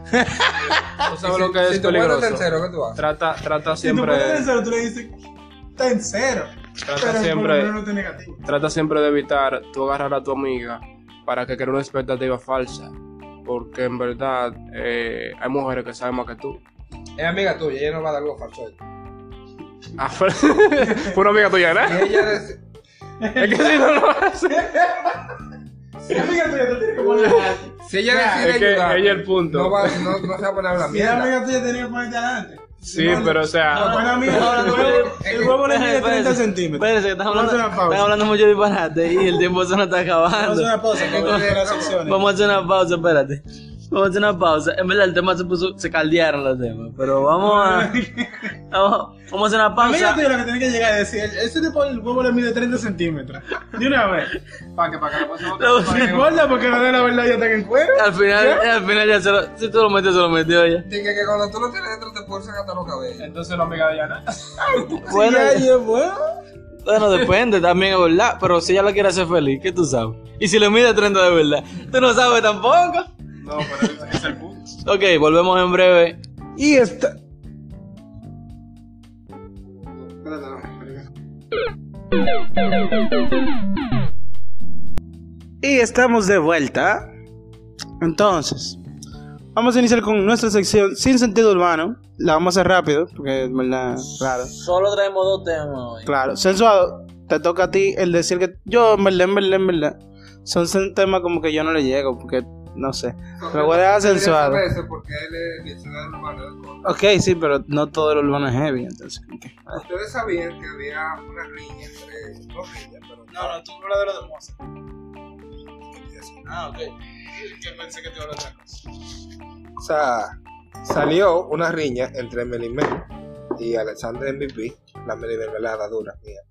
¿Tú sabes lo que es
Si tú pones
peligroso?
en cero, ¿qué tú haces?
Trata, trata
Si tú pones en
siempre,
cero, tú le dices, está en cero.
Trata
Pero
siempre-
no
trata siempre de evitar tú agarrar a tu amiga para que crea una expectativa falsa. Porque en verdad eh, hay mujeres que saben más que tú.
Es amiga tuya, ella no va a dar algo falso.
Ah, fue una amiga tuya,
Y
¿verdad?
ella dice,
Es que si no lo hace.
amiga tuya te tiene que poner
si ella decide
Es que
ayudar,
ella es el punto.
no, va, no, no se va a poner a hablar
Si es amiga tuya, tenía que ponerte adelante.
Sí, pero o sea,
Bueno, amiga, el huevo, el huevo le mide 30 centímetros.
Espérense, que
hacer
hablando, estamos hablando mucho de disparate y el tiempo se nos está
Vamos a
acabando.
hacer una pausa para ver las secciones.
Vamos a hacer una pausa, espérate. Vamos a hacer una pausa. En verdad, el tema se puso, se caldearon los temas. Pero vamos a, vamos, vamos a hacer una pausa.
tuya lo que tiene que llegar es decir, ese tipo el huevo le mide 30 centímetros. De una vez.
Para que, para que
Lo-
No importa porque no de la verdad ya está en cuero.
Al final, al final ya se lo, si tú lo metes, se lo metió ya.
Dije que cuando tú lo tienes dentro te fuerzan hasta los cabellos.
entonces la amiga de Yana.
Bueno,
ya, ya, bueno.
bueno, depende también, es verdad. Pero si ella la quiere hacer feliz, ¿qué tú sabes? Y si le mide 30 de verdad, tú no sabes tampoco.
No, pero ese es el punto.
Ok, volvemos en breve.
Y esta. Y estamos de vuelta. Entonces, vamos a iniciar con nuestra sección sin sentido urbano. La vamos a hacer rápido, porque es verdad, claro.
Solo traemos dos temas hoy.
Claro, sensuado, te toca a ti el decir que yo, en verdad, en verdad, en verdad, son son temas como que yo no le llego, porque no sé. Me voy a dejar sensuado.
Veces porque él es diccionario urbano del coro.
Ok, sí, pero no todo el urbano es heavy, entonces. ¿qué?
Ustedes sabían que había una riña entre dos riñas, pero
No, no, tú hablas de lo de Mozart. Ah, ok. Que pensé que te iba a otra cosa.
O sea, salió una riña entre Melimel y Alexander MVP. La Melimel me la da dura, mía.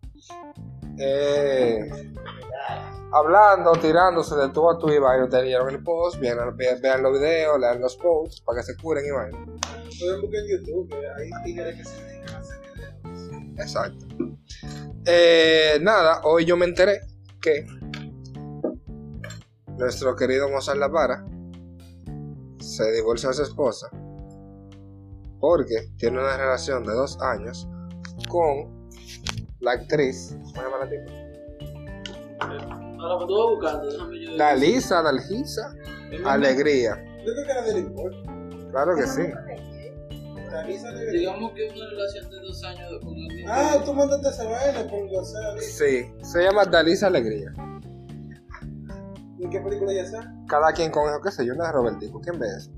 Eh, hablando, tirándose de tú a tú y vaina. Ustedes leyeron el post, vean, vean, vean los videos, lean los posts para que se curen y vaina.
Pueden buscar en YouTube, que hay tigres que se dedican a hacer videos.
Exacto. Eh, nada, hoy yo me enteré que nuestro querido Mozart La Para se divorció de su esposa porque tiene una relación de dos años con la actriz, ¿cómo se llama la tipa?
Ahora que tú vas buscando, déjame yo.
Dalisa, Dalgisa, Alegría.
Yo creo que era del import.
Claro que sí.
Dalisa Alegría.
Digamos que una relación de dos años de con alguien.
Ah, tú mandaste esa vaina por WhatsApp.
Sí, se llama Dalisa Alegría.
¿En qué película ya está?
Cada quien con eso, qué sé yo, una de Robertico. ¿Quién ve eso?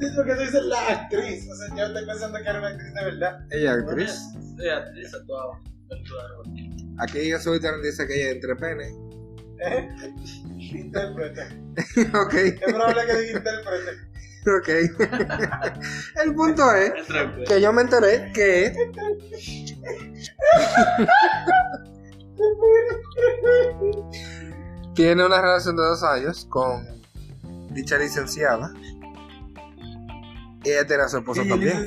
Es porque tú dices la actriz. O sea, yo estoy pensando que era una actriz de verdad.
Ella es actriz.
Sí, actriz actuaba.
Aquí en su Instagram dice que ella es entre pene.
¿Eh? Intérprete.
ok,
Es probable que diga intérprete.
ok. El punto es que yo me enteré que tiene una relación de dos años con dicha licenciada. Y ella tiene a su esposo también.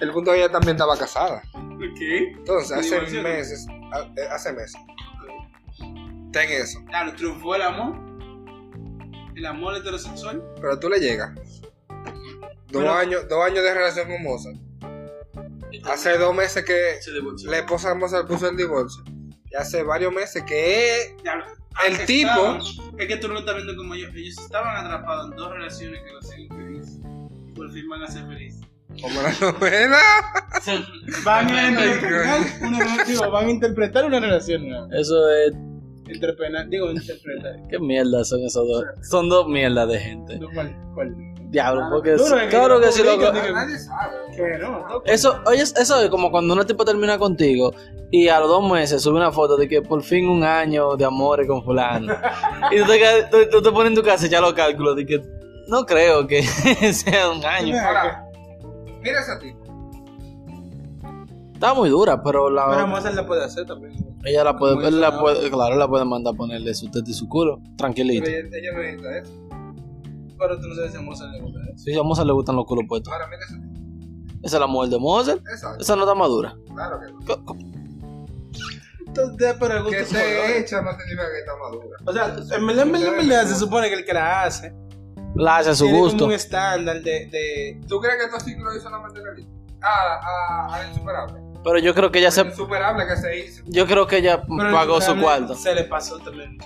En.
El punto es que ella también estaba casada.
Ok.
Entonces,
¿Se
hace
divorció?
meses, eh, hace meses. Ten eso.
Claro, triunfó el amor. El amor heterosexual.
Pero tú le llegas. Dos
Pero-
años, dos años de relación con Mozart. Hace dos meses que la esposa de Mozart puso el divorcio. Y hace varios meses que
Ya
el
Estaban-
tipo.
Es que tú no lo estás viendo como yo. Ellos estaban atrapados en dos relaciones que los hacen infelices. Y por fin van a ser felices.
Como la novela.
Van a interpretar una, digo, van a interpretar una relación nueva.
Eso es.
Interpretar, digo, interpretar.
¿Qué mierda son esos dos? Son dos mierdas de gente.
¿Cuál? ¿Cuál?
Diablo, porque.
Duro,
sí-
es que
claro que sí,
publico,
loco.
digo,
Nadie sabe.
Que no, no.
Eso, oye, eso es como cuando una tipo termina contigo y a los dos meses sube una foto de que por fin un año de amores con fulano. y tú te, quedas- tú- tú te pones en tu casa y ya los cálculos de que no creo que sea un año.
Ahora, mira ese tipo.
Está muy dura, pero la
Pero Mozart la puede hacer también.
ella la puede, él la puede, claro, la puede mandar a ponerle su teta y su culo, tranquilito.
Pero ella, ella no necesita eso.
Pero tú no sabes si a Mozart le gusta eso.
Si a Mozart le gustan los culos puestos.
Ahora, mira eso.
Esa es la mujer de Mozart.
Exacto.
Esa no está madura.
Claro que no.
Entonces, pero el gusto
Que se echa no significa que está madura.
O sea, en verdad, en verdad, se supone que el que la hace
La hace a su gusto.
como un estándar de, de...
¿Tú crees que estos ciclos hizo la materialista? Ah, ah, ah, insuperable.
Pero yo creo que ella se,
Insuperable que se hizo.
yo creo que ella
Pero el
pagó su cuarto.
Se le pasó también.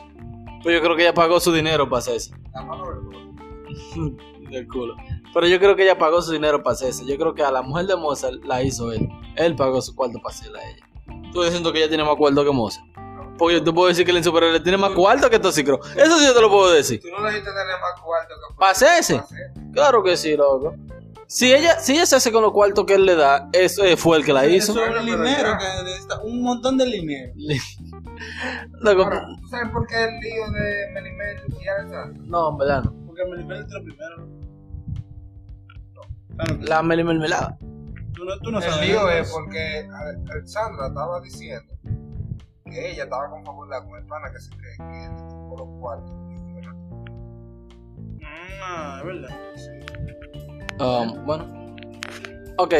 Pero yo creo que ella pagó su dinero para hacer eso.
La mano del culo.
Del culo. Pero yo creo que ella pagó su dinero para hacer eso. Yo creo que a la mujer de Mozart la hizo él. Él pagó su cuarto para hacerla a ella. Tú diciendo que ella tiene más cuarto que Mozart. Porque yo te puedo decir que el insuperable tiene más cuarto que Toxicro. Eso sí yo te lo puedo decir.
Tú no necesitas tener más cuarto que
para
hacer.
Claro que sí, loco. Si ella, si ella se hace con los cuartos que él le da, eso eh, fue el que la hizo.
Eso es
pero
dinero que necesita, un montón de dinero.
Loco,
Ahora, ¿tú sabes por qué el lío de Melimel y Alexander?
no, en verdad no.
Porque me liberé lo primero. Claro,
La Meli Mermelada.
tú no, tú no
El
sabes.
lío
de
es porque Ale- Alexandra estaba diciendo que ella estaba confabulada con el pana que se cree que él tocó los cuartos.
Ah, es verdad.
Um, bueno. Ok,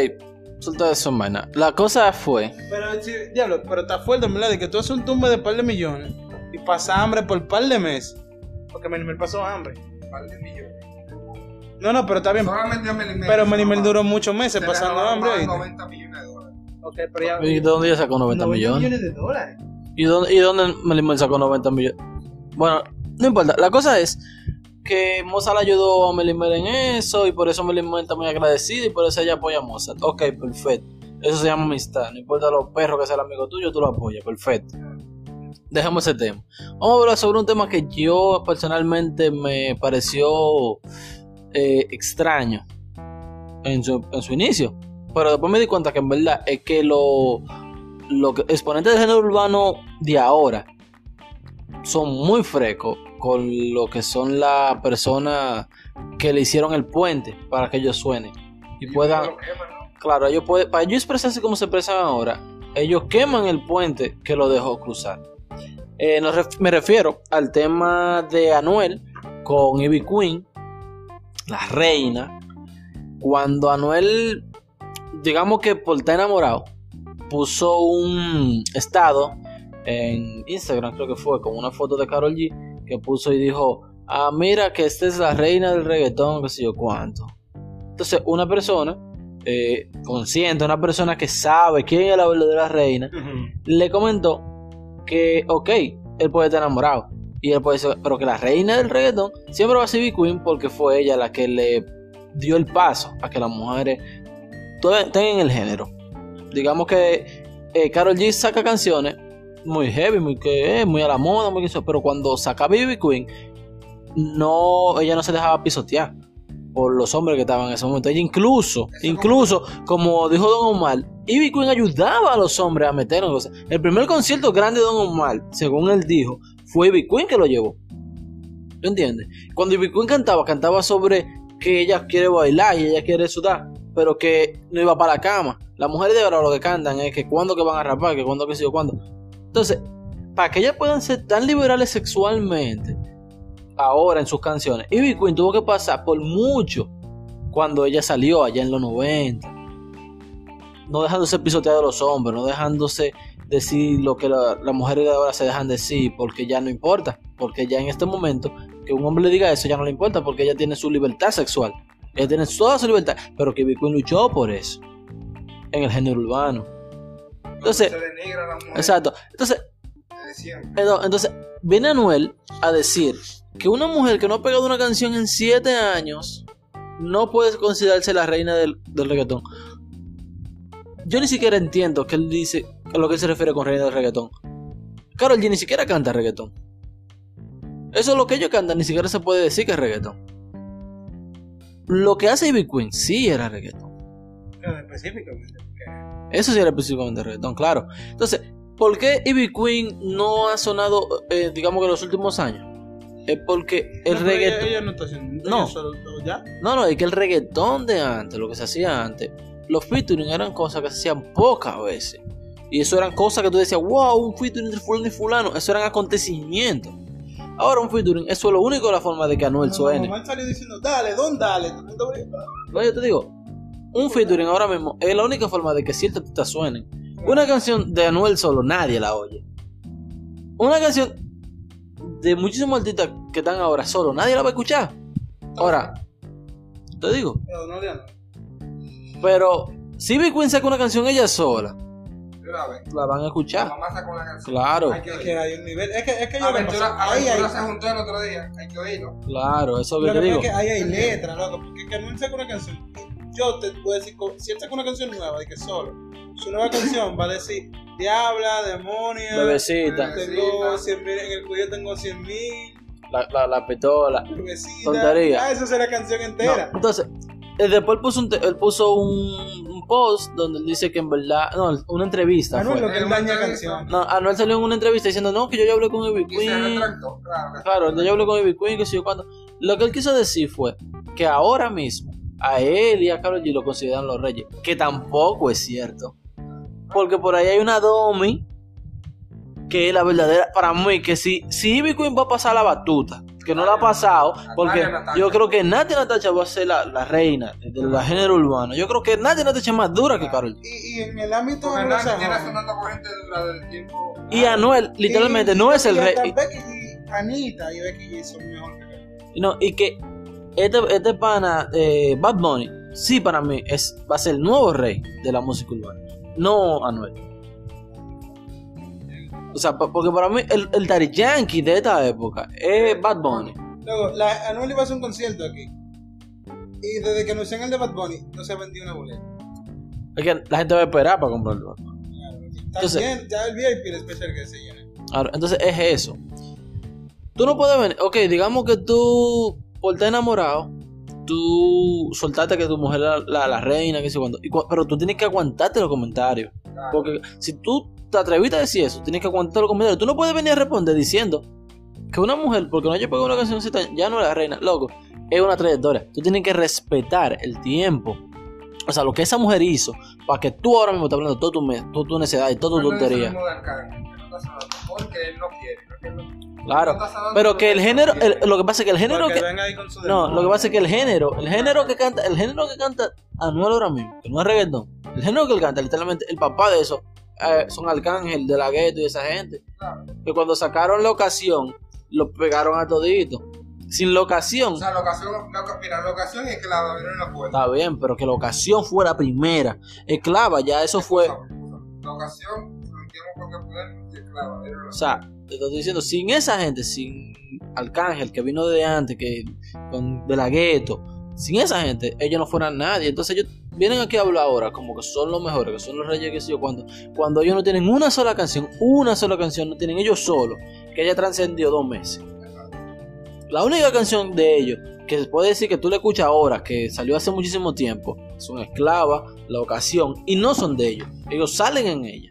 suelta eso, vaina. La cosa fue.
Pero, sí, diablo, pero está fuerte, ¿verdad? De que tú haces un tumbe de par de millones y pasas hambre por par de meses. Porque Menimel pasó hambre.
Un par de millones.
No, no, pero está bien.
Solamente a Melimel.
Pero Menimel duró muchos meses pasando hambre.
más de
¿oíste?
90 millones de dólares.
Ok, pero ya.
¿Y de dónde ella sacó 90 millones?
de dólares.
¿Y dónde, y dónde Melimel sacó 90 millones? Bueno, no importa. La cosa es que Mozart ayudó a Melimel en eso y por eso Melimel está muy agradecida y por eso ella apoya a Mozart. Ok, perfecto. Eso se llama amistad. No importa los perros que sea el amigo tuyo, tú lo apoyas. Perfecto. Dejemos ese tema. Vamos a hablar sobre un tema que yo personalmente me pareció eh, extraño en su, en su inicio. Pero después me di cuenta que en verdad es que lo, los exponentes del género urbano de ahora son muy frescos con lo que son las personas que le hicieron el puente para que ellos suenen y puedan,
queman, ¿no?
claro, ellos pueden, para ellos expresarse como se expresan ahora, ellos queman el puente que lo dejó cruzar. Eh, ref- me refiero al tema de Anuel con Ivy Queen, la reina, cuando Anuel, digamos que por estar enamorado, puso un estado en Instagram, creo que fue, con una foto de Carol G, que puso y dijo, ah, mira que esta es la reina del reggaetón, qué sé yo cuánto. Entonces, una persona eh, consciente, una persona que sabe quién es la verdadera reina, le comentó que, ok, él puede estar enamorado. Y él puede ser, pero que la reina del reggaetón siempre va a ser Ivy Queen porque fue ella la que le dio el paso a que las mujeres to- tengan el género. Digamos que eh, Carol G saca canciones muy heavy, muy que eh, muy a la moda, muy eso, pero cuando sacaba Ivy Queen, no, ella no se dejaba pisotear por los hombres que estaban en ese momento. Ella incluso, incluso, como dijo Don Omar, Ivy Queen ayudaba a los hombres a meter en cosas. El primer concierto grande de Don Omar, según él dijo, fue Ivy Queen que lo llevó. ¿Tú entiendes? Cuando Ivy Queen cantaba, cantaba sobre que ella quiere bailar y ella quiere sudar, pero que no iba para la cama. Las mujeres de ahora lo que cantan es que cuándo que van a rapar, que cuándo que sí o cuándo. Entonces, para que ellas puedan ser tan liberales sexualmente, ahora en sus canciones, Ivy Queen tuvo que pasar por mucho cuando ella salió allá en los 90. No dejándose pisotear de los hombres, no dejándose decir lo que la- las mujeres de ahora se dejan decir, porque ya no importa. Porque ya en este momento, que un hombre le diga eso ya no le importa, porque ella tiene su libertad sexual. Ella tiene toda su libertad, pero que Queen luchó por eso en el género urbano. Entonces, exacto. Entonces, Entonces, viene Anuel a decir que una mujer que no ha pegado una canción en 7 años no puede considerarse la reina del, del reggaetón. Yo ni siquiera entiendo que él dice a lo que él se refiere con reina del reggaetón. Carol G ni siquiera canta reggaetón. Eso es lo que ellos cantan, ni siquiera se puede decir que es reggaetón. Lo que hace Ivy Queen sí era reggaetón.
Específicamente.
Eso sí era específicamente reggaetón, claro. Entonces, ¿por qué Ivy Queen no ha sonado, eh, digamos que en los últimos años? Es porque el
No,
reggaetón...
Ella, ella no está haciendo.
No.
solo- ya.
No, no, es que el reggaetón de antes, lo que se hacía antes, los featuring eran cosas que se hacían pocas veces. Y eso eran cosas que tú decías, wow, un featuring entre fulano y fulano. Eso eran acontecimientos. Ahora un featuring, eso es lo único la forma de que Anuel suene.
Anuel salió diciendo, dale, don, dale.
No, yo te digo, un featuring ahora mismo es la única forma de que ciertos artistas suenen. Una canción de Anuel solo, nadie la oye. Una canción de muchísimos artistas que están ahora solo, nadie la va a escuchar. Ahora, te digo,
no
pero si Big Queen saca una canción ella sola,
Vez.
la van a
La
escuchar.
mamá sacó una canción.
Claro,
Hay que
Es que
oírlo.
hay un nivel. Es que, es que yo
Aventura,
pasa- ahí
Aventura
hay-
se juntó el otro día. Hay que oírlo.
claro, eso es
Lo
que digo.
es que ahí hay letra, loco. Porque que Anuel saca una canción. Yo te voy a decir, si él saca una canción nueva, de que solo, su nueva canción va a decir Diabla, Demonia.
Bebecita,
Tengo 100 mil, en el cuello tengo 100 mil.
la, la, la pistola.
Bebecita.
Tontería.
Ah, esa es la canción
No,
entera.
entonces, eh, después él puso, un, te- él puso un, un post donde él dice que en verdad, no, una entrevista
Anuel
fue.
lo que él daña canción.
No, Anuel salió en una entrevista diciendo, no, que yo ya hablé con Ivy Queen.
retractó. Claro. que-
Claro, yo hablé con Ivy Queen, que sé yo cuándo. Lo que él quiso decir fue que ahora mismo a él y a Karol G lo consideran los reyes, que tampoco es cierto. Porque por ahí hay una Domi que es la verdadera, para mí, que si, si Ivy Queen va a pasar la batuta, que no la ha pasado, porque yo creo que Nati Natacha va a ser la, la reina de la género urbano. Yo creo que Nati Natacha es más dura que Karol G.
Y, y en el ámbito
del tiempo.
Y Anuel, literalmente,
Y-
no es el rey. y-
Anita y Becky G son mejor que él.
Y No, y que este, este pana, eh, Bad Bunny, sí para mí es, va a ser el nuevo rey de la música urbana. No Anuel. O sea, porque para mí el, el Daddy Yankee de esta época es Bad Bunny.
Luego, la, Anuel iba a hacer un concierto aquí. Y desde que anunciaron el de Bad Bunny, no se ha vendido una boleta.
Es que la gente va a esperar para comprarlo. Entonces-
También, ya el VIP, el especial que se llena.
Ahora, entonces es eso. Tú no puedes venir. Ok, digamos que tú, por estar enamorado, tú soltaste que tu mujer era la, la reina, que sé cuándo. Pero tú tienes que aguantarte los comentarios. Porque si tú te atreviste a decir eso, tienes que aguantar los comentarios. Tú no puedes venir a responder diciendo que una mujer, porque no haya pegado una canción ya no es la reina. Loco, es una trayectoria. Tú tienes que respetar el tiempo. O sea, lo que esa mujer hizo para que tú ahora mismo estés hablando toda tu, toda tu necedad y toda tu tontería. Claro. Pero que el género, el- lo que pasa es que el género que no, lo que pasa es que el género, el género que canta, el género que canta Anuel ahora mismo, que no es reggaetón, el género que él canta, literalmente, el papá de eso, eh, son Arcángel, de la gueto y esa gente.
Claro.
Que cuando sacaron la ocasión, lo pegaron a todito. Sin la ocasión,
O sea, la ocasión, la, mira, la ocasión es que la abrieron la puerta.
está bien, pero que la ocasión fue la primera. Esclava, ya eso fue.
La ocasión, lo era la-
O sea, te estoy diciendo, sin esa gente, sin Arcángel, que vino de antes, que con, de la gueto, sin esa gente, ellos no fueran nadie. Entonces ellos vienen aquí a hablar ahora como que son los mejores, que son los reyes que sé yo, cuando, cuando ellos no tienen una sola canción, una sola canción, no tienen ellos solos, que haya trascendido dos meses. La única canción de ellos que se puede decir que tú le escuchas ahora, que salió hace muchísimo tiempo, son Esclava, La Ocasión, y no son de ellos. Ellos salen en ella.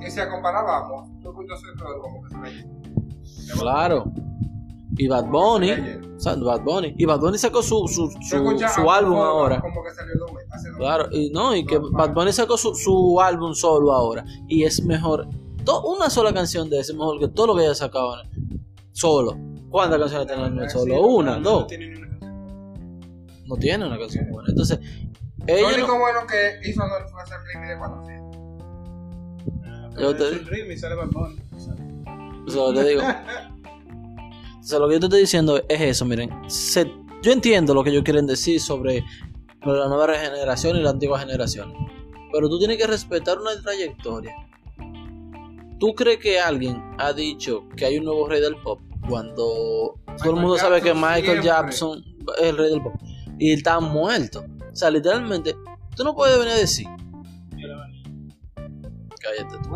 Y si comparábamos, tú escuchas como que se ve.
Claro. Y Bad Bunny, o sea, Bad Bunny, y Bad Bunny sacó su, su, su, álbum
como-
ahora.
Como que salió dos meses, hace dos
Claro, y no, y que
No,
Bad Bunny sacó su, su álbum solo ahora. Y es mejor. to- una sola canción de ese es mejor que todo lo que haya sacado solo. ¿Cuántas canciones tiene Anuel
Sí,
solo?
no,
Una,
no,
dos.
No una canción.
No tiene una canción buena. Entonces,
Lo único
no-
bueno que hizo fue hacer remix de 400.
Yo te-
ritmo y sale Bad Bunny.
O sea, te digo. O sea, lo que yo te estoy diciendo es eso, miren. Se- yo entiendo lo que ellos quieren decir sobre la nueva generación y la antigua generación. Pero tú tienes que respetar una trayectoria. ¿Tú crees que alguien ha dicho que hay un nuevo rey del pop cuando todo el mundo sabe que Michael
siempre.
Jackson es el rey del pop? Y está muerto. O sea, literalmente, tú no puedes venir a decir. Cállate tú.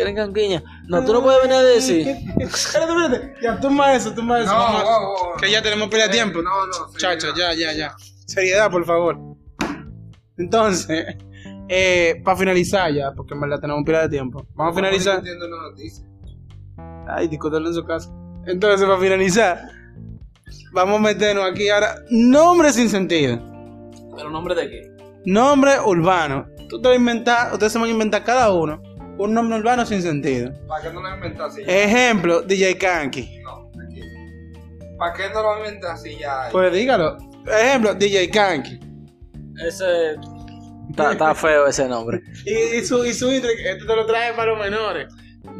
¿Quieren canquiña? No, tú no puedes venir a decir.
Espérate, espérate. Ya, tumba eso, tumba eso.
No,
vamos.
wow, wow,
Que ya tenemos pila de
Eh,
tiempo.
No, no,
Chacho, ya, ya, ya. Seriedad, por favor. Entonces, eh, para finalizar ya, porque en verdad tenemos pila de tiempo. Vamos a finalizar. Ay, discutirlo en su casa. Entonces, para finalizar, vamos a meternos aquí ahora. Nombres sin sentido.
¿Pero nombre de qué?
Nombre urbano. Tú te vas a inventar, ustedes se van a inventar cada uno un nombre urbano sin sentido.
¿Para qué no lo inventas así?
Ejemplo, DJ Kanki.
No, tranquilo. ¿Para qué no lo inventas así ya?
Pues dígalo. Ejemplo, DJ Kanki.
Ese. Está, está feo ese nombre.
Y, y su, y su intro, esto te lo trae para los menores.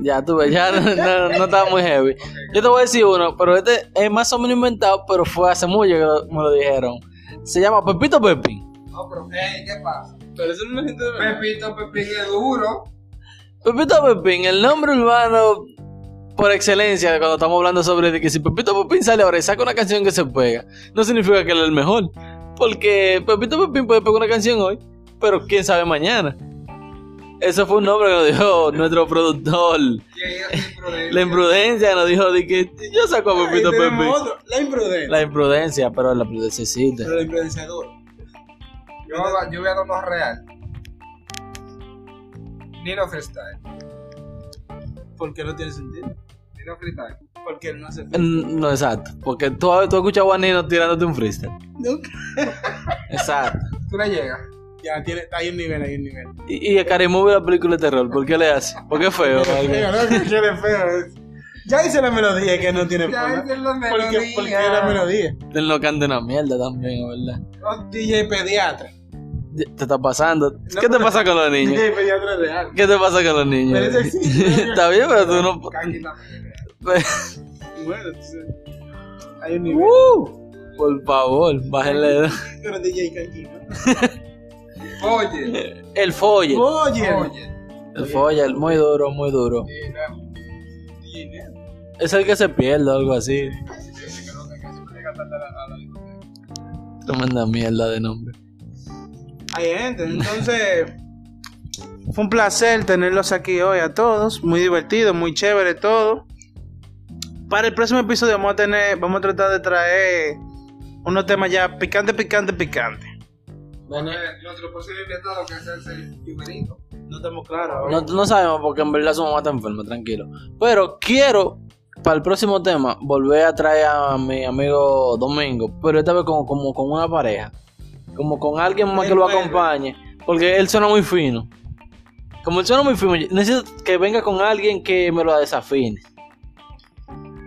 Ya tuve, ya no, no, no estaba muy heavy. Yo te voy a decir uno, pero este es más o menos inventado, pero fue hace mucho que lo- me lo dijeron. Se llama Pepito Pepín.
No, pero eh, ¿qué pasa?
Pero eso no de
Pepito Pepín es duro.
Pepito Pepín, el nombre urbano por excelencia cuando estamos hablando sobre de que si Pepito Pepín sale ahora y saca una canción que se pega, no significa que él es el mejor. Porque Pepito Pepín puede pegar una canción hoy, pero quién sabe mañana. Eso fue un nombre que nos dijo nuestro productor.
Imprudencia.
La imprudencia nos dijo de que yo saco a Pepito Pepín.
La imprudencia.
La imprudencia, pero la prudencia existe.
Pero la imprudencia es dura.
Yo, yo voy a uno real. Nino Freestyle.
Porque no tiene sentido.
Nino Freestyle.
Porque él no hace.
Mm, No, exacto. Porque tú, tú has escuchado a Nino tirándote un freestyle.
Nunca.
Exacto.
Tú le llegas.
Ya, tiene, hay un nivel, hay un nivel.
Y, y a Cari Movie la película de terror, ¿por qué le hace? ¿Por qué es feo?
Feo, ¿no? Que quede feo. es. Ya hice la melodía que no tiene
Ya hice la
Porque,
melodía.
porque es la melodía.
Él no canta una mierda también, ¿verdad?
Oh, DJ pediatra.
Te está pasando. ¿Qué te pasa con los niños?
Real.
¿Qué te pasa con los niños?
Pero existe.
Está bien, pero tú no.
Bueno, entonces. Hay un nivel.
Uh, por favor, bájenle.
Pero DJ Kanki, ¿no?
Oye.
El.
Oye.
Oye.
El el muy duro, muy duro. Es el que se pierde o algo así. Tremenda mierda de nombre.
Hay gente, entonces. Fue un placer tenerlos aquí hoy a todos. Muy divertido, muy chévere todo. Para el próximo episodio vamos a tener, vamos a tratar de traer unos temas ya picante, picante, picante.
Porque nuestro posible invitado que es el.
No estamos claros.
No, no sabemos porque en verdad su mamá está enferma, tranquilo. Pero quiero, para el próximo tema, volver a traer a mi amigo Domingo, pero esta vez como, como con una pareja. Como con alguien más que lo acompañe. Porque él suena muy fino. Como él suena muy fino, necesito que venga con alguien que me lo desafine.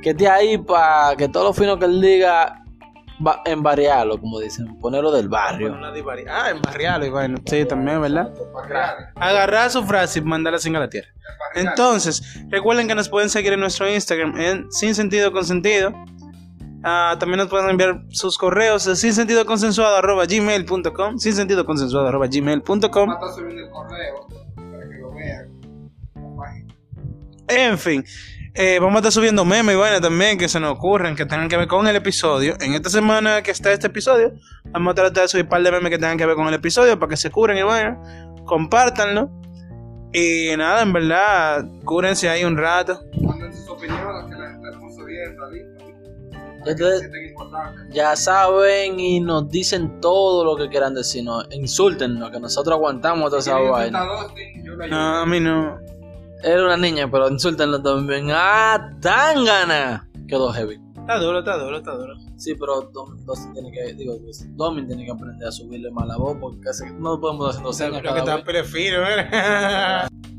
Que esté ahí para que todo lo fino que él diga, va, envariarlo, como dicen, ponerlo del barrio.
Ah, en barrial, y bueno, sí, también, ¿verdad? Agarrar su frase y mandarla sin a la tierra. Entonces, recuerden que nos pueden seguir en nuestro Instagram en Sin Sentido con Ah, también nos pueden enviar sus correos a sin sentido consensuado arroba gmail.com sin sentido consensuado arroba gmail.com
Vamos a estar subiendo el correo para que lo vean. La página.
En fin, eh, vamos a estar subiendo memes y vaina también que se nos ocurren que tengan que ver con el episodio. En esta semana que está este episodio, vamos a tratar de subir un par de memes que tengan que ver con el episodio para que se curen y vaina. Compártanlo. Y nada, en verdad, cúrense ahí un rato.
Entonces. Ya saben y nos dicen todo lo que quieran decirnos. Insúltenos, que nosotros aguantamos toda esa vaina.
No, a mí no.
Era una niña, pero insúltenlo también. ¡Ah, Tangana! Quedó heavy.
Está duro, está duro, está duro.
Sí, pero Dom, Dom tiene que, digo, Domin tiene que aprender a subirle más la voz porque casi no podemos hacer señas
lo que está prefiro, ¿verdad?